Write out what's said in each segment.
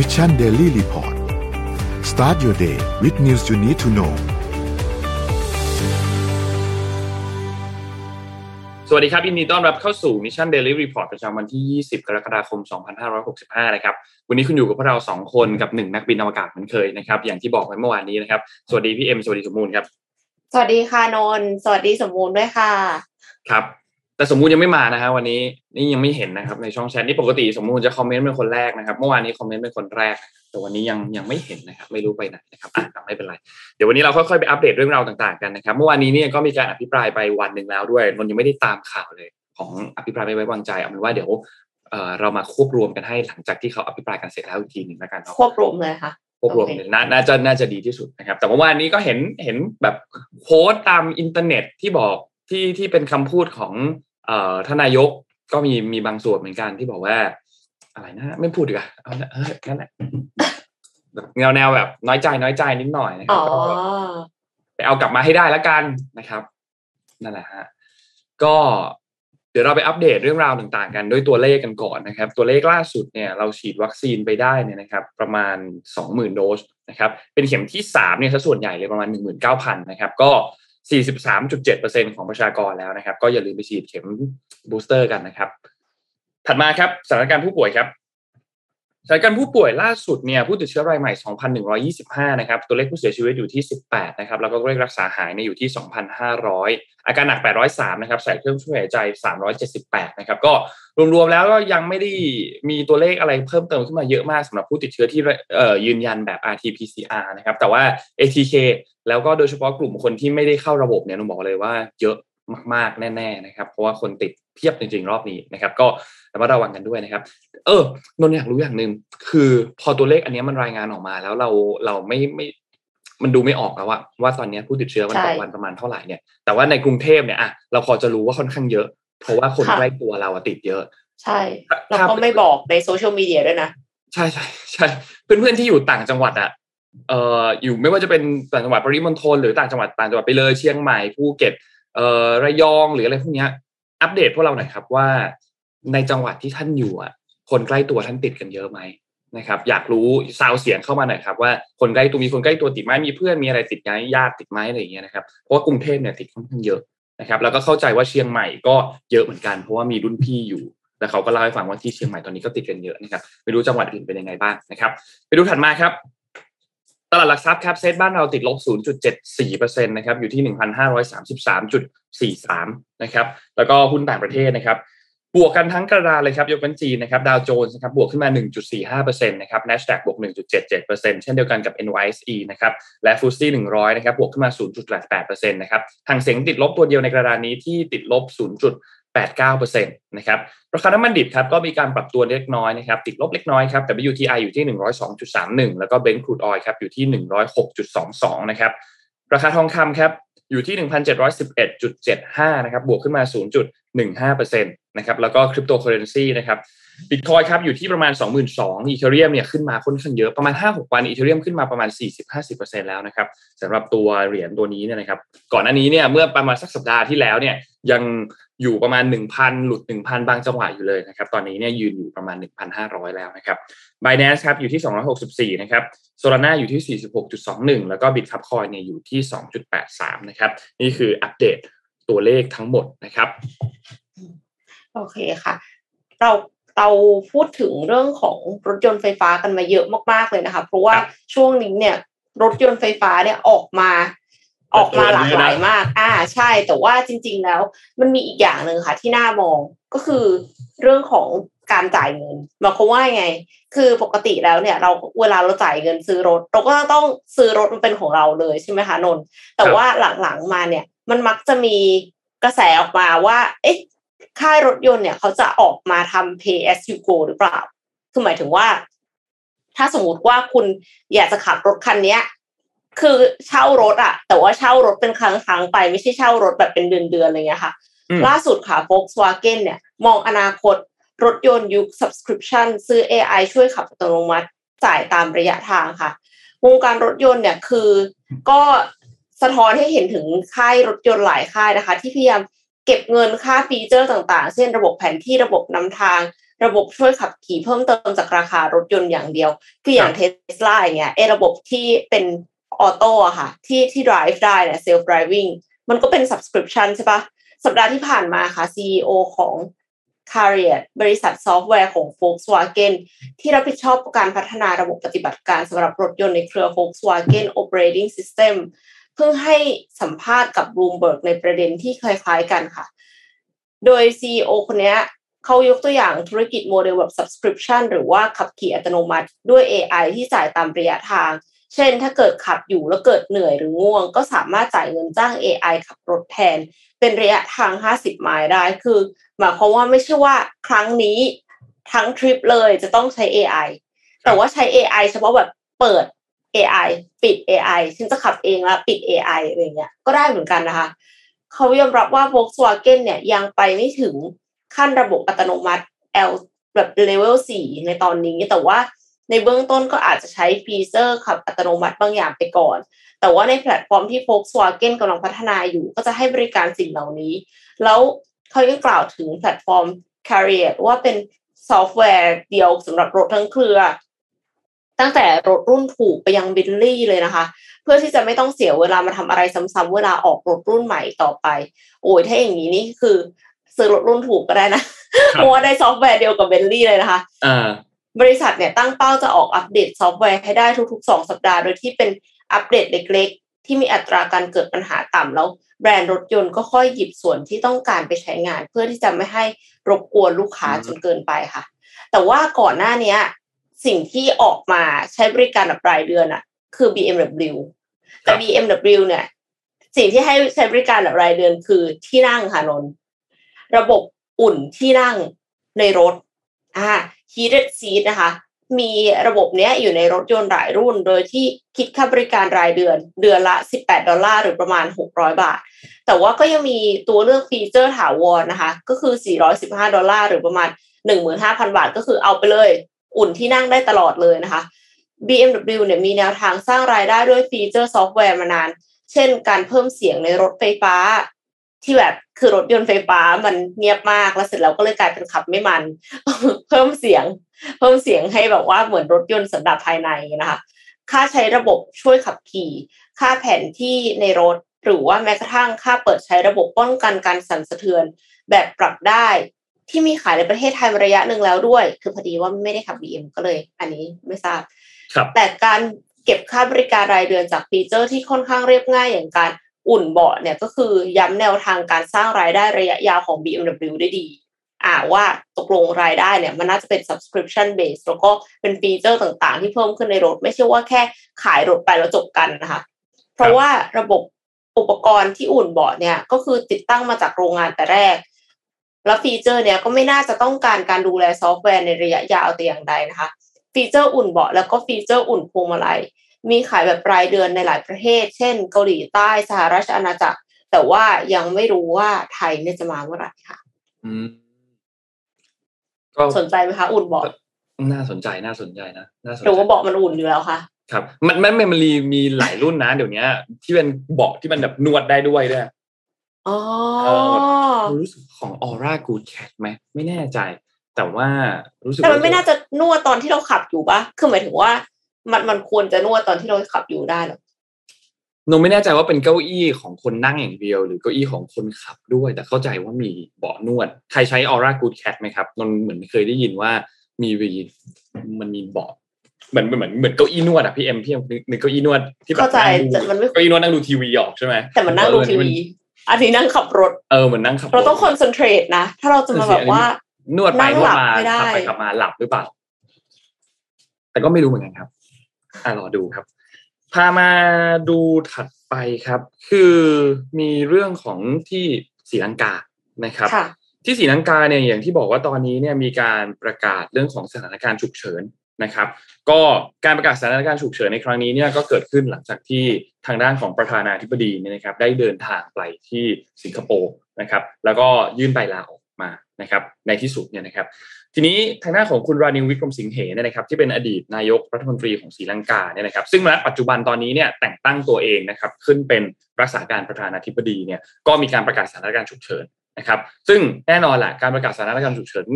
Mission Daily Report start your day with news you need to know สวัสดีครับยินดีต้อนรับเข้าสู่ Mission Daily Report ประจำวันที่ 20 กรกฎาคม 2565 นะครับ วันนี้คุณอยู่กับพวกเรา 2 คนกับ 1 นักบินอวกาศเหมือนเคยนะครับ อย่างที่บอกไว้เมื่อวานนี้นะครับ สวัสดีพี่เอ็ม สวัสดีสมมูลครับ สวัสดีค่ะนนท์สวัสดีสมบูรณ์ด้วยค่ะ ครับ แต่สมมูลยังไม่มานะฮะวันนี้นี่ยังไม่เห็นนะครับในช่องแชทนี่ปกติสมมูลจะคอมเมนต์เป็นคนแรกนะครับ เมื่อวานนี้คอมเมนต์เป็นคนแรก แต่วันนี้ยังยังไม่เห็นนะครับ ไม่รู้ไปไหนนะครับอะไม่เป็นไร เดี๋ยววันนี้เราค่อยๆไปอัปเดตเรื่องราวต่างๆกันนะครับ เมื่อวานนี้เนี่ยก็มีการอภิปรายไปวันหนึ่งแล้วด้วยนนท์ยังไม่ได้ตามข่าวเลย ของอภิปรายไม่ไว้วางใจเอาเป็นว่าเดี๋ยวเอ่อเรามาควบรวมกันให้หลังจากที่เขาอภิปรายกันเสร็จแล้วอีกทีหนึ่งแล้วกันเนาะควบรวมเลยค่ะควบรวมโอเคเลยนาน่าจะน่าจะดีที่สุดนะครับ แต่เมื่อวานนี้ก็เห็นเห็นแบบโพสต์ตามอินเทอร์เน็ตที่บอกที่ที่เป็นคำพูดของ เอ่อทานนายกก็มีมีบางส่วนเหมือนกันที่บอกว่า อะไรนะ ไม่พูดดีกว่าเอาละเออนั่นแหละแบบแนวแนวแบบน้อยใจน้อยใจนิดหน่อยนะคอ๋รัอบก็ไปเอากลับมาให้ได้แล้วกันนะครับนั่นแหละฮะก็เดี๋ยวเราไปอัปเดตเรื่องราวต่างๆ กันด้วยตัวเลขกันก่อนนะครับ ตัวเลขล่าสุดเนี่ยเราฉีดวัคซีนไปได้เนี่ยนะครับ ประมาณ 20,000 โดสนะครับ เป็นเข็มที่3เนี่ยซะส่วนใหญ่เลยประมาณ 19,000 นะครับ ก็ 43.7%ของประชากรแล้วนะครับ ก็อย่าลืมไปฉีดเข็มบูสเตอร์กันนะครับ ถัดมาครับสถานการณ์ผู้ป่วยครับ สถานการณ์ผู้ป่วยล่าสุดเนี่ยผู้ติดเชื้อรายใหม่ 2,125 นะครับ ตัวเลขผู้เสียชีวิตอยู่ที่ 18 นะครับ แล้วก็ตัวเลขรักษาหายเนี่ยอยู่ที่ 2,500 อาการหนัก 803 นะครับ ใส่เครื่องช่วยหายใจ 378 นะครับ ก็รวมๆแล้วก็ยังไม่ได้มีตัวเลขอะไรเพิ่มเติมขึ้นมาเยอะมากสำหรับผู้ติดเชื้อที่เอ่อยืนยันแบบ RT-PCR นะครับ แต่ว่า ATK แล้วก็โดยเฉพาะกลุ่มคนที่ไม่ได้เข้าระบบเนี่ยต้องบอกเลยว่าเยอะ มากๆ แน่ๆนะครับ เพราะว่าคนติดเพียบจริงๆ รอบนี้นะครับ ก็ระมัดระวังกันด้วยนะครับ เออนนท์อยากรู้อย่างหนึ่งคือพอตัวเลขอันเนี้ยมันรายงานออกมาแล้วเราเราไม่ไม่มันดูไม่ออกแล้วว่าว่าตอนเนี้ยผู้ติดเชื้อมันใช่ต่อวันประมาณเท่าไหร่เนี่ยแต่ว่าในกรุงเทพเนี่ยอะเราพอจะรู้ว่าค่อนข้างเยอะ เพราะว่าคนค่ะใกล้ตัวเราอะติดเยอะ ใช่แล้วก็ไม่บอกในโซเชียลมีเดียด้วยนะใช่ใช่ใช่เพื่อนเพื่อนๆที่อยู่ต่างจังหวัดอะเอ่ออยู่ไม่ว่าจะเป็นต่างจังหวัดปริมณฑลหรือต่างจังหวัดต่างจังหวัดไปเลยเชียงใหม่ภูเก็ตเอ่อ ระยองหรืออะไรพวกนี้อัปเดตพวกเราหน่อยครับว่าในจังหวัดที่ท่านอยู่อะคนใกล้ตัวท่านติดกันเยอะไหมนะครับอยากรู้ซาวเสียงเข้ามาหน่อยครับว่าคนใกล้ตัวมีคนใกล้ตัวติดไหมมีเพื่อนมีอะไรติดไหมญาติติดไหมอะไรอย่างเงี้ยนะครับเพราะว่ากรุงเทพเนี่ยติดค่อนข้างเยอะนะครับแล้วก็เข้าใจว่าเชียงใหม่ก็เยอะเหมือนกันเพราะว่ามีรุ่นพี่อยู่แล้วเขาก็เล่าให้ฟังว่าที่เชียงใหม่ตอนนี้ก็ติดกันเยอะนะครับไม่รู้จังหวัดอื่นเป็นยังไงบ้างนะครับ ไปดูถัดมาครับ ตลาดหลักทรัพย์ครับเซตบ้านเราติดลบ 0.74%นะครับอยู่ที่ 1,533.43 นะครับแล้วก็หุ้นต่างประเทศนะครับบวกกันทั้งกระดานเลยครับยกเว้นจีนนะครับดาวโจนส์นะครับบวกขึ้นมา 1.45%นะครับ NASDAQ บวก 1.77%เช่นเดียวกันกับ NYSE นะครับและ f t s e 100 นะครับบวกขึ้นมา 0.88%นะครับทางเสียงติดลบตัวเดียวในกระดานนี้ที่ติดลบ 89%นะครับราคาน้ำมันดิบครับก็มีการปรับตัวเล็กน้อยนะครับติดลบเล็กน้อยครับ WTI อยู่ที่ 102.31 แล้วก็ Brent crude oil ครับอยู่ที่ 106.22 นะครับราคาทองคำครับอยู่ที่ 1,711.75 นะครับบวกขึ้นมา 0.15%นะครับแล้วก็คริปโตเคอเรนซีนะครับบิตคอยครับอยู่ที่ประมาณ 22,000อีเทเรียมเนี่ยขึ้นมาค่อนข้างเยอะประมาณ 5-6 วันอีเทเรียมขึ้นมาประมาณ 40-50%แล้วนะครับสำหรับตัวเหรียญตัวนี้เนี่ยนะครับก่อนหน้านี้เนี่ยเมื่อประมาณสักสัปดาห์ที่แล้วเนี่ยยัง อยู่ประมาณ 1,000 หลุด 1,000 บางจังหวะอยู่เลยนะครับ ตอนนี้เนี่ยยืนอยู่ประมาณ 1,500 แล้วนะครับ Binance ครับอยู่ที่ 264 นะครับ Solana อยู่ที่ 46.21 แล้วก็ Bitcoin เนี่ยอยู่ที่ 2.83 นะครับ นี่คืออัปเดตตัวเลขทั้งหมดนะครับ โอเคค่ะ เราเราพูดถึงเรื่องของรถยนต์ไฟฟ้ากันมาเยอะมากๆเลยนะคะ เพราะว่าครับช่วงนี้เนี่ยรถยนต์ไฟฟ้าเนี่ยออกมา ออกมาหลากหลายมาก อ่าใช่ แต่ว่าจริง ๆ แล้ว มันมีอีกอย่างหนึ่งค่ะ ที่น่ามองก็คือเรื่องของการจ่ายเงินหมายความว่าไง คือปกติแล้วเนี่ย เราเวลาเราจ่ายเงินซื้อรถ เราก็ต้องซื้อรถมันเป็นของเราเลยใช่ไหมคะนนท์แต่ว่าหลังๆมาเนี่ย มันมักจะมีกระแสออกมาว่า เอ๊ะค่ายรถยนต์เนี่ยเขาจะออกมาทำ pay as you go หรือเปล่า คือหมายถึงว่า ถ้าสมมติว่าคุณอยากจะขับรถคันเนี้ย คือเช่ารถอะแต่ว่าเช่ารถเป็นครั้งครั้งๆไปไม่ใช่เช่ารถแบบเป็นเดือนเดือนๆอะไรเงี้ยค่ะอืมล่าสุดค่ะ Volkswagen เนี่ย มองอนาคตรถยนต์ยุค subscription ซื้อ AI ช่วยขับอัตโนมัติจ่ายตามระยะทางค่ะ วงการรถยนต์เนี่ยคือก็สะท้อนให้เห็นถึงค่ายรถยนต์หลายค่ายนะคะ ที่พยายามเก็บเงินค่าฟีเจอร์ต่างๆ เช่นระบบแผนที่ระบบนำทาง ระบบช่วยขับขี่เพิ่มเติมจากราคารถยนต์อย่างเดียว คืออย่างเทสลาอย่างเงี้ยไอ้ระบบที่เป็น auto อะค่ะ ที่ที่ drive ได้เนี่ย self driving มันก็เป็น subscription ใช่ปะสัปดาห์ที่ผ่านมาค่ะ CEO ของ c a r i a t บริษัทซอฟต์แวร์ของ Volkswagen ที่รับผิดชอบการพัฒนาระบบปฏิบัติการสำหรับรถยนต์ในเครือ Volkswagen Operating System เพิ่งให้สัมภาษณ์กับ Bloomberg ในประเด็นที่คล้ายๆกันค่ะ โดย CEO คนนี้เขายกตัวอย่างธุรกิจโมเดลแบบ subscription หรือว่าขับขี่อัตโนมัติด้วย AI ที่จ่ายตามระยะทาง เช่น ถ้าเกิดขับอยู่แล้วเกิดเหนื่อยหรือง่วง ก็สามารถจ่ายเงินจ้าง AI ขับรถแทน เป็นระยะทาง 50 ไมล์ได้คือหมายความว่าไม่ใช่ว่าครั้งนี้ทั้งทริปเลยจะต้องใช้ AI แต่ว่าใช้ AI เฉพาะแบบเปิด AI ปิด AI ฉันจะขับเองแล้วปิด AI อะไรเงี้ยก็ได้เหมือนกันนะคะ เขายอมรับว่า Volkswagen เนี่ยยังไปไม่ถึงขั้นระบบอัตโนมัติ L แบบเลเวล4ในตอนนี้ แต่ว่า ในเบื้องต้นก็อาจจะใช้ฟีเจอร์ขับอัตโนมัติบางอย่างไปก่อน แต่ว่าในแพลตฟอร์มที่ Volkswagen กำลังพัฒนาอยู่ ก็จะให้บริการสิ่งเหล่านี้ แล้วเขายังกล่าวถึงแพลตฟอร์ม CARIAD ว่าเป็นซอฟต์แวร์เดียวสำหรับรถทั้งเครือ ตั้งแต่รถรุ่นถูกไปยังบิลลี่เลยนะคะ เพื่อที่จะไม่ต้องเสียเวลามาทำอะไรซ้ำๆเวลาออกรถรุ่นใหม่ต่อไป โอ้ยถ้าอย่างนี้นี่คือซื้อรถรุ่นถูกก็ได้นะเพราะว่าได้ซอฟต์แวร์เดียวกับเบลลี่เลยนะคะอ่า บริษัทเนี่ยตั้งเป้าจะออกอัปเดตซอฟต์แวร์ให้ได้ทุกๆ 2 สัปดาห์ โดยที่เป็นอัปเดตเล็ก ๆ ที่มีอัตราการเกิดปัญหาต่ำแล้วแบรนด์รถยนต์ก็ค่อยหยิบส่วนที่ต้องการไปใช้งาน เพื่อที่จะไม่ให้รบกวนลูกค้าจนเกินไปค่ะ แต่ว่าก่อนหน้านี้สิ่งที่ออกมาใช้บริการแบบรายเดือนอะคือ BMW แต่ BMW เนี่ย สิ่งที่ให้ใช้บริการแบบรายเดือนคือที่นั่งค่ะนนระบบอุ่นที่นั่งในรถอ่า heated seat นะคะ มีระบบเนี้ยอยู่ในรถยนต์หลายรุ่น โดยที่คิดค่าบริการรายเดือน เดือนละ 18 ดอลลาร์หรือประมาณ 600 บาท แต่ว่าก็ยังมีตัวเลือกฟีเจอร์ถาวรนะคะ ก็คือ 415 ดอลลาร์หรือประมาณ 15,000 บาท ก็คือเอาไปเลย อุ่นที่นั่งได้ตลอดเลยนะคะ BMW เนี่ยมีแนวทางสร้างรายได้ด้วยฟีเจอร์ซอฟต์แวร์มานาน เช่น การเพิ่มเสียงในรถไฟฟ้า ที่แบบคือรถยนต์ไฟฟ้ามันเงียบมากแล้วเสร็จแล้วก็เลยกลายเป็นขับไม่มัน เพิ่มเสียง เพิ่มเสียงให้แบบว่าเหมือนรถยนต์สันดาปภายในนะคะ ค่าใช้ระบบช่วยขับขี่ ค่าแผนที่ในรถหรือว่าแม้กระทั่งค่าเปิดใช้ระบบป้องกันการสั่นสะเทือน แบบปรับได้ ที่มีขายในประเทศไทยมาระยะหนึ่งแล้วด้วย คือพอดีว่าไม่ได้ขับ BM ก็เลย อันนี้ไม่ทราบครับแต่การเก็บค่าบริการรายเดือนจากฟีเจอร์ที่ค่อนข้างเรียบง่ายอย่างการ อุ่นเบาะเนี่ยก็คือย้ำแนวทางการสร้างรายได้ระยะยาวของ BMW ได้ดี อ่าว่าตกลงรายได้เนี่ยมันน่าจะเป็น subscription base แล้วก็เป็นฟีเจอร์ต่างๆ ที่เพิ่มขึ้นในรถ ไม่ใช่ว่าแค่ขายรถไปแล้วจบกันนะคะ เพราะว่าระบบอุปกรณ์ที่อุ่นเบาะเนี่ยก็คือติดตั้งมาจากโรงงานแต่แรก แล้วฟีเจอร์เนี่ยก็ไม่น่าจะต้องการการดูแลซอฟต์แวร์ในระยะยาวแต่อย่างใดนะคะ ฟีเจอร์อุ่นเบาะแล้วก็ฟีเจอร์อุ่นพวงมาลัย มีขายแบบรายเดือนในหลายประเทศ เช่น เกาหลีใต้สหราชอาณาจักร แต่ว่ายังไม่รู้ว่าไทยเนี่ยจะมาเมื่อไหร่ค่ะอืมก็สนใจไหมคะ อุ่นเบาะน่าสนใจน่าสนใจนะน่าสนหรือใจว่าเบาะมันอุ่นอยู่แล้วคะครับ มันมันมันมีมีหลายรุ่นนะเดี๋ยวนี้ที่เป็นเบาะที่มันแบบนวดได้ด้วยด้วยอ๋อเอรู้สึกของ Aura Good Cat ไหมไม่แน่ใจ แต่ว่ารู้สึกแต่มันว่ไม่น่าจะนวดตอนที่เราขับอยู่ปะคือหมายถึงว่า มันมันควรจะนวดตอนที่เราขับอยู่ได้เหรอนงไม่แน่ใจว่าเป็นเก้าอี้ของคนนั่งอย่างเดียว หรือเก้าอี้ของคนขับด้วย แต่เข้าใจว่ามีเบาะนวด ใครใช้ Aura Good Cat ไหมครับนนเหมือนเคยได้ยินว่ามีวีมันมีเบาะเหมือนเหมือนเหมือนเก้าอี้นวดอะพี่เอ็มพี่เอ็มนึกเก้าอี้นวดที่แบบเข้าใจนั่งดูแต่มันไม่เก้าอี้นวดนั่งดูทีวีออกใช่ไหมแต่มันนั่งดูทีวีอันนี้นั่งขับรถเออเหมือนนั่งขับเราต้องคอนเซนเทรตนะถ้าเราจะมาแบบว่านวดไปนั่งนวหลัดบมาไม่ได้ขับไปขับมาหลับหรือเปล่า แต่ก็ไม่รู้เหมือนกันครับ อะรอดูครับ พามาดูถัดไปครับ คือมีเรื่องของที่ศรีลังกานะครับค่ะที่ศรีลังกาเนี่ยอย่างที่บอกว่าตอนนี้เนี่ยมีการประกาศเรื่องของสถานการณ์ฉุกเฉินนะครับ ก็การประกาศสถานการณ์ฉุกเฉินในครั้งนี้เนี่ยก็เกิดขึ้นหลังจากที่ทางด้านของประธานาธิบดีเนี่ยนะครับ ได้เดินทางไปที่สิงคโปร์นะครับ แล้วก็ยื่นใบลาออกมานะครับ ในที่สุดเนี่ยนะครับ ทีนี้ทางด้าของคุณรานิววิกรมสิงเหเนี่ยนะครับที่เป็นอดีตนายกรัฐมนตรีของศรีลังกาเนี่ยนะครับซึ่งณปัจจุบันตอนนี้เนี่ยแต่งตั้งตัวเองนะครับขึ้นเป็นรักษาการประธานาธิบดีเนี่ยก็มีการประกาศสถานการณ์ฉุกเฉินนะครับซึ่งแน่นอนแหละการประกาศสถานการณ์ฉุกเฉิน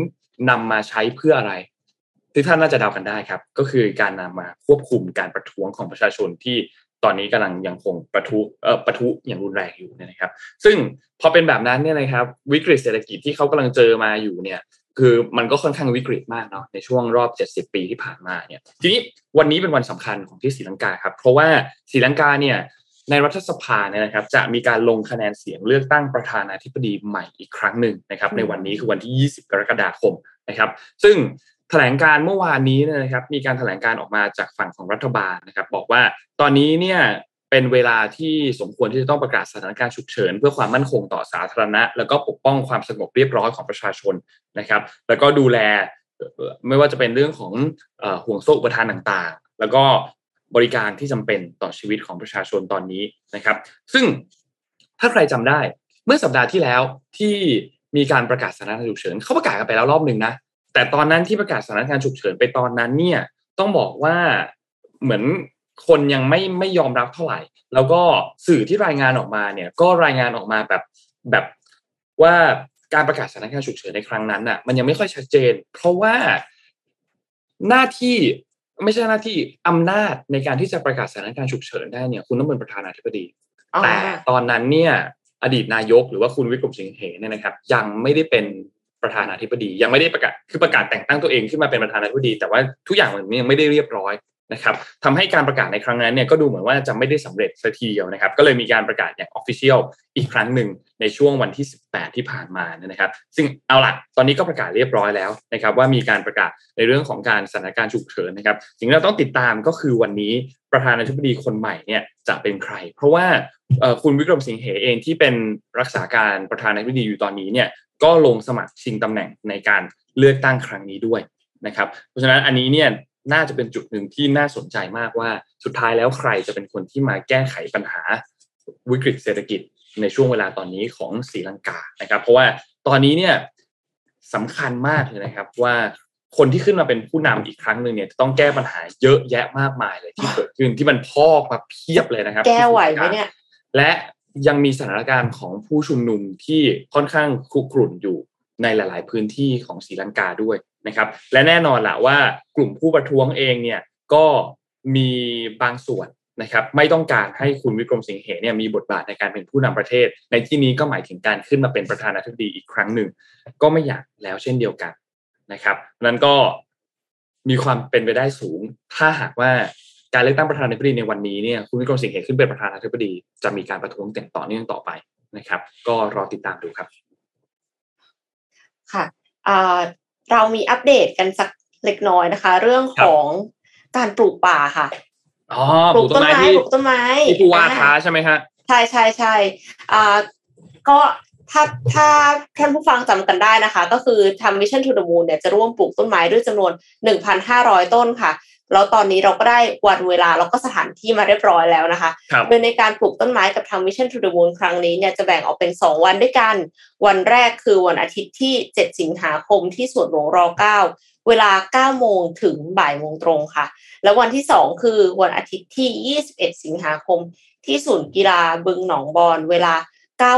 นำมาใช้เพื่ออะไรที่ท่านน่าจะเดากันได้ครับ ก็คือการนำมาควบคุมการประท้วงของประชาชนที่ตอนนี้กำลังยังคงประทุเอ่อประทุอย่างรุนแรงอยู่นะครับ ซึ่งพอเป็นแบบนั้นเนี่ยนะครับวิกฤตเศรษฐกิจที่เขากำลังเจอมาอยู่เนี่ย คือมันก็ค่อนข้างวิกฤตมากเนาะในช่วงรอบ 70 ปีที่ผ่านมาเนี่ยทีนี้วันนี้เป็นวันสำคัญของที่ศรีลังกาครับเพราะว่าศรีลังกาเนี่ยในรัฐสภาเนี่ยนะครับจะมีการลงคะแนนเสียงเลือกตั้งประธานาธิบดีใหม่อีกครั้งหนึ่งนะครับในวันนี้คือวันที่ 20 กรกฎาคมนะครับ ซึ่งแถลงการเมื่อวานนี้นะครับมีการแถลงการออกมาจากฝั่งของรัฐบาลนะครับ บอกว่าตอนนี้เนี่ย เป็นเวลาที่สมควรที่จะต้องประกาศสถานการณ์ฉุกเฉิน เพื่อความมั่นคงต่อสาธารณะ แล้วก็ปกป้องความสงบเรียบร้อยของประชาชนนะครับ แล้วก็ดูแลไม่ว่าจะเป็นเรื่องของห่วงโซ่อุปทานต่างๆ แล้วก็บริการที่จำเป็นต่อชีวิตของประชาชนตอนนี้นะครับ ซึ่งถ้าใครจำได้เมื่อสัปดาห์ที่แล้วที่มีการประกาศสถานการณ์ฉุกเฉินเขาประกาศกันไปแล้วรอบหนึ่งนะแต่ตอนนั้นที่ประกาศสถานการณ์ฉุกเฉินไปตอนนั้นเนี่ยต้องบอกว่าเหมือน คนยังไม่ไม่ยอมรับเท่าไหร่ แล้วก็สื่อที่รายงานออกมาเนี่ยก็รายงานออกมาแบบแบบว่าการประกาศสถานการณ์ฉุกเฉินในครั้งนั้นน่ะมันยังไม่ค่อยชัดเจน เพราะว่าหน้าที่ไม่ใช่หน้าที่อำนาจในการที่จะประกาศสถานการณ์ฉุกเฉินได้เนี่ยคุณต้องเป็นประธานาธิบดี แต่ตอนนั้นเนี่ยอดีตนายกหรือว่าคุณวิกรมสิงห์เหเนี่ยนะครับ ยังไม่ได้เป็นประธานาธิบดี ยังไม่ได้ประกาศคือประกาศแต่งตั้งตัวเองขึ้นมาเป็นประธานาธิบดี แต่ว่าทุกอย่างมันยังไม่ได้เรียบร้อย นะครับทำให้การประกาศในครั้งนั้นเนี่ยก็ดูเหมือนว่าจะไม่ได้สำเร็จสักทีเดียวนะครับ ก็เลยมีการประกาศอย่างออฟฟิเชียลอีกครั้งหนึ่งในช่วงวันที่ 18 ที่ผ่านมานะครับ ซึ่งเอาล่ะตอนนี้ก็ประกาศเรียบร้อยแล้วนะครับว่ามีการประกาศในเรื่องของการสถานการณ์ฉุกเฉินนะครับ สิ่งที่เราต้องติดตามก็คือวันนี้ประธานาธิบดีคนใหม่เนี่ยจะเป็นใคร เพราะว่าคุณวิกรมสิงห์เหเองที่เป็นรักษาการประธานาธิบดีอยู่ตอนนี้เนี่ยก็ลงสมัครชิงตำแหน่งในการเลือกตั้งครั้งนี้ด้วยนะครับ เพราะฉะนั้นอันนี้เนี่ย น่าจะเป็นจุดหนึ่งที่น่าสนใจมากว่าสุดท้ายแล้วใครจะเป็นคนที่มาแก้ไขปัญหาวิกฤตเศรษฐกิจในช่วงเวลาตอนนี้ของศรีลังกานะครับ เพราะว่าตอนนี้เนี่ยสำคัญมากเลยนะครับว่าคนที่ขึ้นมาเป็นผู้นำอีกครั้งหนึ่งเนี่ยต้องแก้ปัญหาเยอะแยะมากมายเลยที่เกิดขึ้นที่มันพอกมาเพียบเลยนะครับ แก้ไหวไหมเนี่ยและยังมีสถานการณ์ของผู้ชุมนุมที่ค่อนข้างคุกรุ่นอยู่ในหลาย ๆ พื้นที่ของศรีลังกาด้วย นะครับ และแน่นอนแหละว่ากลุ่มผู้ประท้วงเองเนี่ยก็มีบางส่วนนะครับไม่ต้องการให้คุณวิกรมสิงห์เหเนี่ยมีบทบาทในการเป็นผู้นำประเทศ ในที่นี้ก็หมายถึงการขึ้นมาเป็นประธานาธิบดีอีกครั้งหนึ่ง ก็ไม่อยากแล้วเช่นเดียวกันนะครับนั้นก็มีความเป็นไปได้สูง ถ้าหากว่าการเลือกตั้งประธานาธิบดีในวันนี้เนี่ยคุณวิกรมสิงห์เหขึ้นเป็นประธานาธิบดีจะมีการประท้วงต่อเนื่องต่อไปนะครับ ก็รอติดตามดูครับ ค่ะ เรามีอัปเดตกันสักเล็กน้อยนะคะ เรื่องของการปลูกป่าค่ะอ๋อปลูกต้นไม้ปลูกต้นไม้ที่ผู้ว่าท้าใช่ไหมฮะใช่ใช่ใช่อ่าก็ถ้าถ้าท่านผู้ฟังจำกันได้นะคะ ก็คือทาง Mission To The Moon เนี่ยจะร่วมปลูกต้นไม้ด้วยจำนวน 1,500 ต้นค่ะ แล้วตอนนี้เราก็ได้วันเวลาแล้วก็สถานที่มาเรียบร้อยแล้วนะคะ โดยในการปลูกต้นไม้กับทาง Mission to the Moon ครั้งนี้เนี่ยจะแบ่งออกเป็น 2 วันด้วยกัน วันแรกคือวันอาทิตย์ที่ 7 สิงหาคมที่สวนหลวงร9เวลา 9 โมงถึงบ่ายโมงตรงค่ะ แล้ววันที่ 2 คือวันอาทิตย์ที่ 21 สิงหาคม ที่ศูนย์กีฬาบึงหนองบอนเวลา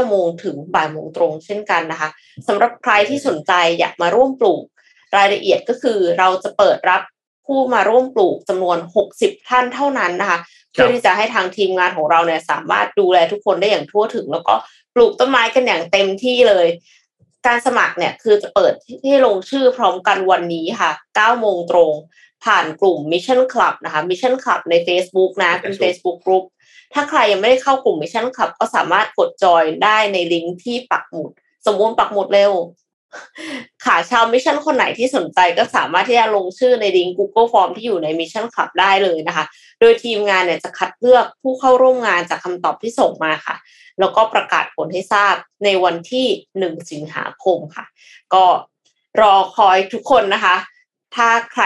9โมงถึงบ่ายโมงตรงเช่นกันนะคะสำหรับใครที่สนใจอยากมาร่วมปลูกรายละเอียดก็คือเราจะเปิดรับ ผู้มาร่วมปลูกจำนวน 60 ท่านเท่านั้นนะคะเพื่อที่จะให้ทางทีมงานของเราเนี่ยสามารถดูแลทุกคนได้อย่างทั่วถึง แล้วก็ปลูกต้นไม้กันอย่างเต็มที่เลย การสมัครเนี่ยคือจะเปิดที่ลงชื่อพร้อมกันวันนี้ค่ะ 9 โมงตรง ผ่านกลุ่ม Mission Club นะคะ Mission Club ใน Facebook นะเป็น Facebook Group ถ้าใครยังไม่ได้เข้ากลุ่ม Mission Club ก็สามารถกดจอยได้ในลิงก์ที่ปักหมุด สมมูลปักหมุดเร็ว ค่ะชาว Mission คนไหนที่สนใจก็สามารถที่จะลงชื่อในลิงก์ Google Form ที่อยู่ใน Mission Club ได้เลยนะคะ โดยทีมงานเนี่ยจะคัดเลือกผู้เข้าร่วมงานจากคำตอบที่ส่งมาค่ะ แล้วก็ประกาศผลให้ทราบในวันที่หนึ่งสิงหาคมค่ะ ก็รอคอยทุกคนนะคะ ถ้าใคร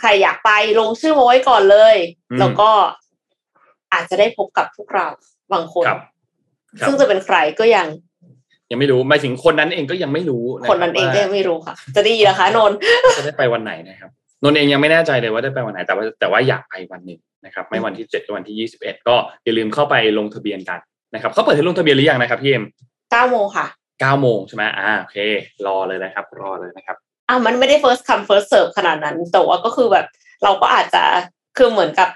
ใครอยากไปลงชื่อมาไว้ก่อนเลย แล้วก็อาจจะได้พบกับพวกเราบางคน ซึ่งจะเป็นใครก็ยัง ยังไม่รู้หมายถึงคนนั้นเองก็ยังไม่รู้คนนั้นเองก็ยังไม่รู้ค่ะ จะดีเหรอคะนนจะได้ไปวันไหนนะครับนนเองยังไม่แน่ใจเลยว่าได้ไปวันไหนแต่ว่าแต่ว่าอยากไปวันหนึ่งนะครับไม่วันที่เจ็ดก็วันที่ยี่สิบเอ็ดก็อย่าลืมเข้าไปลงทะเบียนกันนะครับเขาเปิดให้ลงทะเบียนหรือยังนะครับพี่เอ็มเก้าโมงค่ะเก้าโมงใช่ไหมอ่าโอเค รอเลยนะครับ รอเลยนะครับอะมันไม่ได้ first come first serve ขนาดนั้นแต่ว่าก็คือแบบ เราก็อาจจะคือเหมือนกับ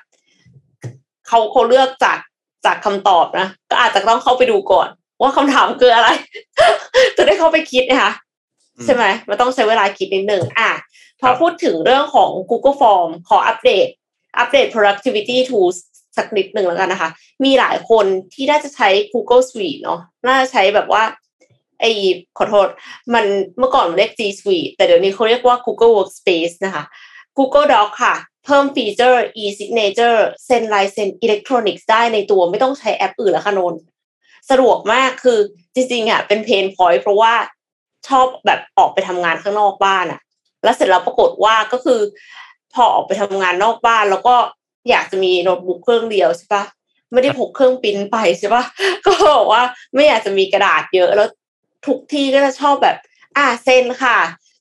เขาเขาเลือกจากจากคำตอบนะ ก็อาจจะต้องเข้าไปดูก่อน ว่าคำถามคืออะไรจะได้เข้าไปคิดนะคะอืมใช่ไหมมันต้องใช้เวลาคิดนิดหนึ่งอะพอพูดถึงเรื่องของ Google Form ขออัปเดต อัปเดต productivity tools สักนิดหนึ่งแล้วกันนะคะ มีหลายคนที่น่าจะใช้ Google Suite เนาะน่าจะใช้แบบว่าไอ้ขอโทษ มันเมื่อก่อนมันเรียก G Suite แต่เดี๋ยวนี้เขาเรียกว่า Google Workspace นะคะ Google Doc ค่ะ เพิ่มฟีเจอร์ e-signature เซ็นลายเซ็นอิเล็กทรอนิกส์ได้ในตัวไม่ต้องใช้แอปอื่นแล้วค่ะนนท์ สะดวกมากคือจริงๆอะเป็น pain point เพราะว่าชอบแบบออกไปทำงานข้างนอกบ้านอะ แล้วเสร็จแล้วปรากฏว่าก็คือ พอออกไปทำงานนอกบ้าน แล้วก็อยากจะมีโน้ตบุ๊กเครื่องเดียวใช่ปะไม่ได้พกเครื่องปริ้นไปใช่ปะก็บอกว่าไม่อยากจะมีกระดาษเยอะแล้วทุกที่ก็จะชอบแบบ อ่าเซ็นค่ะ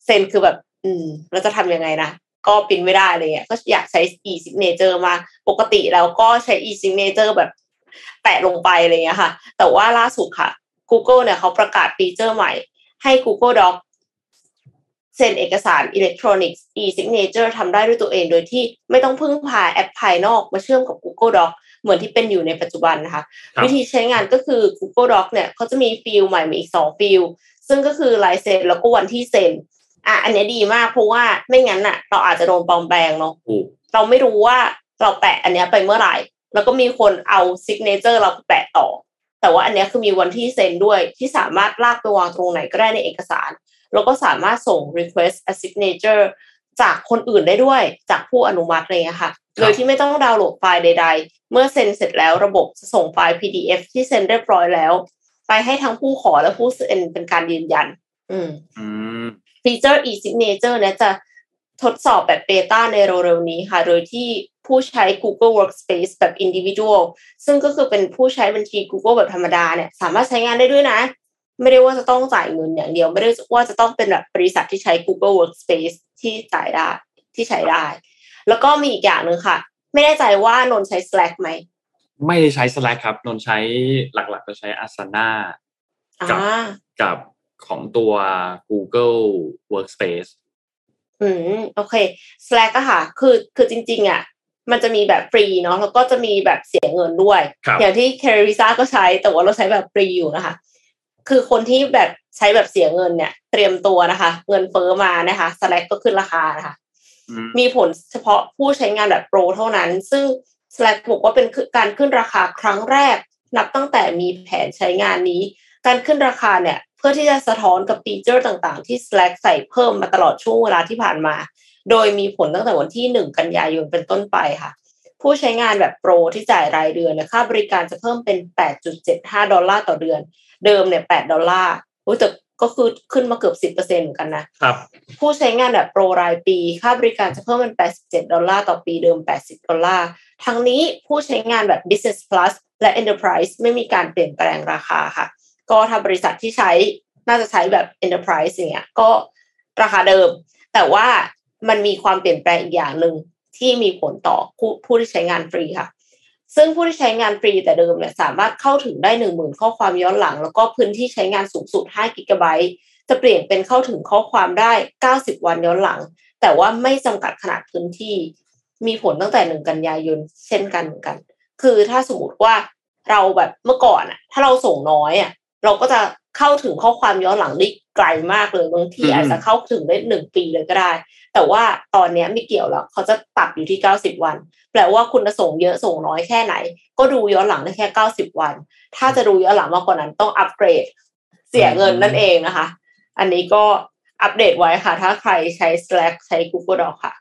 เซ็นคือแบบ อืมเราจะทำยังไงนะก็ปริ้นไม่ได้อะไรเงี้ยก็อยากใช้ e-signature มาปกติแล้วก็ใช้ e-signature แบบ แปะลงไปอะไรเงี้ยค่ะ แต่ว่าล่าสุดค่ะ Google เนี่ยเขาประกาศฟีเจอร์ใหม่ ให้ Google Doc เซ็นเอกสารอิเล็กทรอนิกส์ e-signature ทำได้ด้วยตัวเอง โดยที่ไม่ต้องพึ่งพาแอปภายนอกมาเชื่อมกับ Google Doc เหมือนที่เป็นอยู่ในปัจจุบันนะคะครับวิธีใช้งานก็คือ Google Doc เนี่ยเขาจะมี field ใหม่มาอีกสอง fieldซึ่งก็คือลายเซ็นแล้วก็วันที่เซ็นอะอันเนี้ยดีมากเพราะว่าไม่งั้นน่ะเราอาจจะโดนปลอมแปลงเนาะถูกเราไม่รู้ว่าเราแปะอันเนี้ยไปเมื่อไหร่ แล้วก็มีคนเอา signature เราไปแปะต่อ แต่ว่าอันเนี้ยคือมีวันที่เซ็นด้วยที่สามารถลากไปวางตรงไหนก็ได้ในเอกสาร แล้วก็สามารถส่ง request a signature จากคนอื่นได้ด้วยจากผู้อนุมัติอะไรเลยค่ะ โดยที่ไม่ต้องดาวน์โหลดไฟล์ใด ๆ เมื่อเซ็นเสร็จแล้วระบบจะส่งไฟล์ PDF ที่เซ็นเรียบร้อยแล้ว ไปให้ทั้งผู้ขอและผู้เซ็นเป็นการยืนยัน อืมอืมฟีเจอร์ e-signature เนี่ยจะ ทดสอบแบบเบต้าในเร็วๆนี้ค่ะ โดยที่ผู้ใช้ Google Workspace แบบ individual ซึ่งก็คือเป็นผู้ใช้บัญชี Google แบบธรรมดาเนี่ยสามารถใช้งานได้ด้วยนะ ไม่ได้ว่าจะต้องจ่ายเงินอย่างเดียว ไม่ได้ว่าจะต้องเป็นแบบบริษัทที่ใช้ Google Workspace ที่จ่ายได้ที่ใช้ได้ แล้วก็มีอีกอย่างหนึ่งค่ะ ไม่แน่ใจว่านนท์ใช้ Slack ไหม ไม่ได้ใช้ Slack ครับ นนท์ใช้หลักๆ ก็ใช้ Asana อ่ากับกับของตัว Google Workspace อืมโอเค Slack อะค่ะ คือคือจริง ๆอะมันจะมีแบบฟรีเนาะแล้วก็จะมีแบบเสียเงินด้วยครับอย่างที่เคริซ่าก็ใช้แต่ว่าเราใช้แบบฟรีอยู่นะคะ คือคนที่แบบใช้แบบเสียเงินเนี่ย เตรียมตัวนะคะ เงินเฟ้อมานะคะ Slack ก็ขึ้นราคานะคะอืมมีผลเฉพาะผู้ใช้งานแบบ Pro เท่านั้น ซึ่ง Slack บอกว่าเป็นการขึ้นราคาครั้งแรก นับตั้งแต่มีแผนใช้งานนี้ การขึ้นราคาเนี่ย เพื่อที่จะสะท้อนกับฟีเจอร์ต่างๆ ที่ Slack ใส่เพิ่มมาตลอดช่วงเวลาที่ผ่านมา โดยมีผลตั้งแต่วันที่ 1 กันยายนเป็นต้นไปค่ะ ผู้ใช้งานแบบ Pro ที่จ่ายรายเดือนเนี่ยค่าบริการจะเพิ่มเป็น 8.75 ดอลลาร์ต่อเดือน เดิมเนี่ย 8 ดอลลาร์อุ๊ยแต่ก็คือขึ้นมาเกือบ10%เหมือนกันนะครับ ผู้ใช้งานแบบโปรรายปี ค่าบริการจะเพิ่มเป็น87ดอลลาร์ต่อปีเดิม80ดอลลาร์ ทั้งนี้ผู้ใช้งานแบบ Business Plus และ Enterprise ไม่มีการเปลี่ยนแปลงราคาค่ะ ก็ถ้าบริษัทที่ใช้น่าจะใช้แบบ Enterprise อย่างเงี้ยก็ราคาเดิม แต่ว่ามันมีความเปลี่ยนแปลงอีกอย่างหนึ่งที่มีผลต่อผู้ผู้ที่ใช้งานฟรีค่ะ ซึ่งผู้ที่ใช้งานฟรีแต่เดิมเนี่ยสามารถเข้าถึงได้10,000ข้อความย้อนหลัง แล้วก็พื้นที่ใช้งานสูงสุด5กิกะไบต์จะเปลี่ยนเป็นเข้าถึงข้อความได้ 90 วันย้อนหลัง แต่ว่าไม่จำกัดขนาดพื้นที่ มีผลตั้งแต่หนึ่งกันยายนเช่นกันเหมือนกัน คือถ้าสมมติว่าเราแบบเมื่อก่อนอะถ้าเราส่งน้อยอะ เราก็จะเข้าถึงข้อความย้อนหลังได้ไกลมากเลยบางทีอืมอาจจะเข้าถึงได้หนึ่งปีเลยก็ได้ แต่ว่าตอนเนี้ยไม่เกี่ยวแล้วเขาจะตัดอยู่ที่90วัน แปลว่าคุณจะส่งเยอะส่งน้อยแค่ไหน ก็ดูย้อนหลังได้แค่90วัน ถ้าจะดูย้อนหลังมากกว่านั้นต้องอัปเกรดเสียเงินนั่นเองนะคะ อันนี้ก็อัปเดตไว้ค่ะ ถ้าใครใช้ Slack ใช้ Google Doc ค่ะ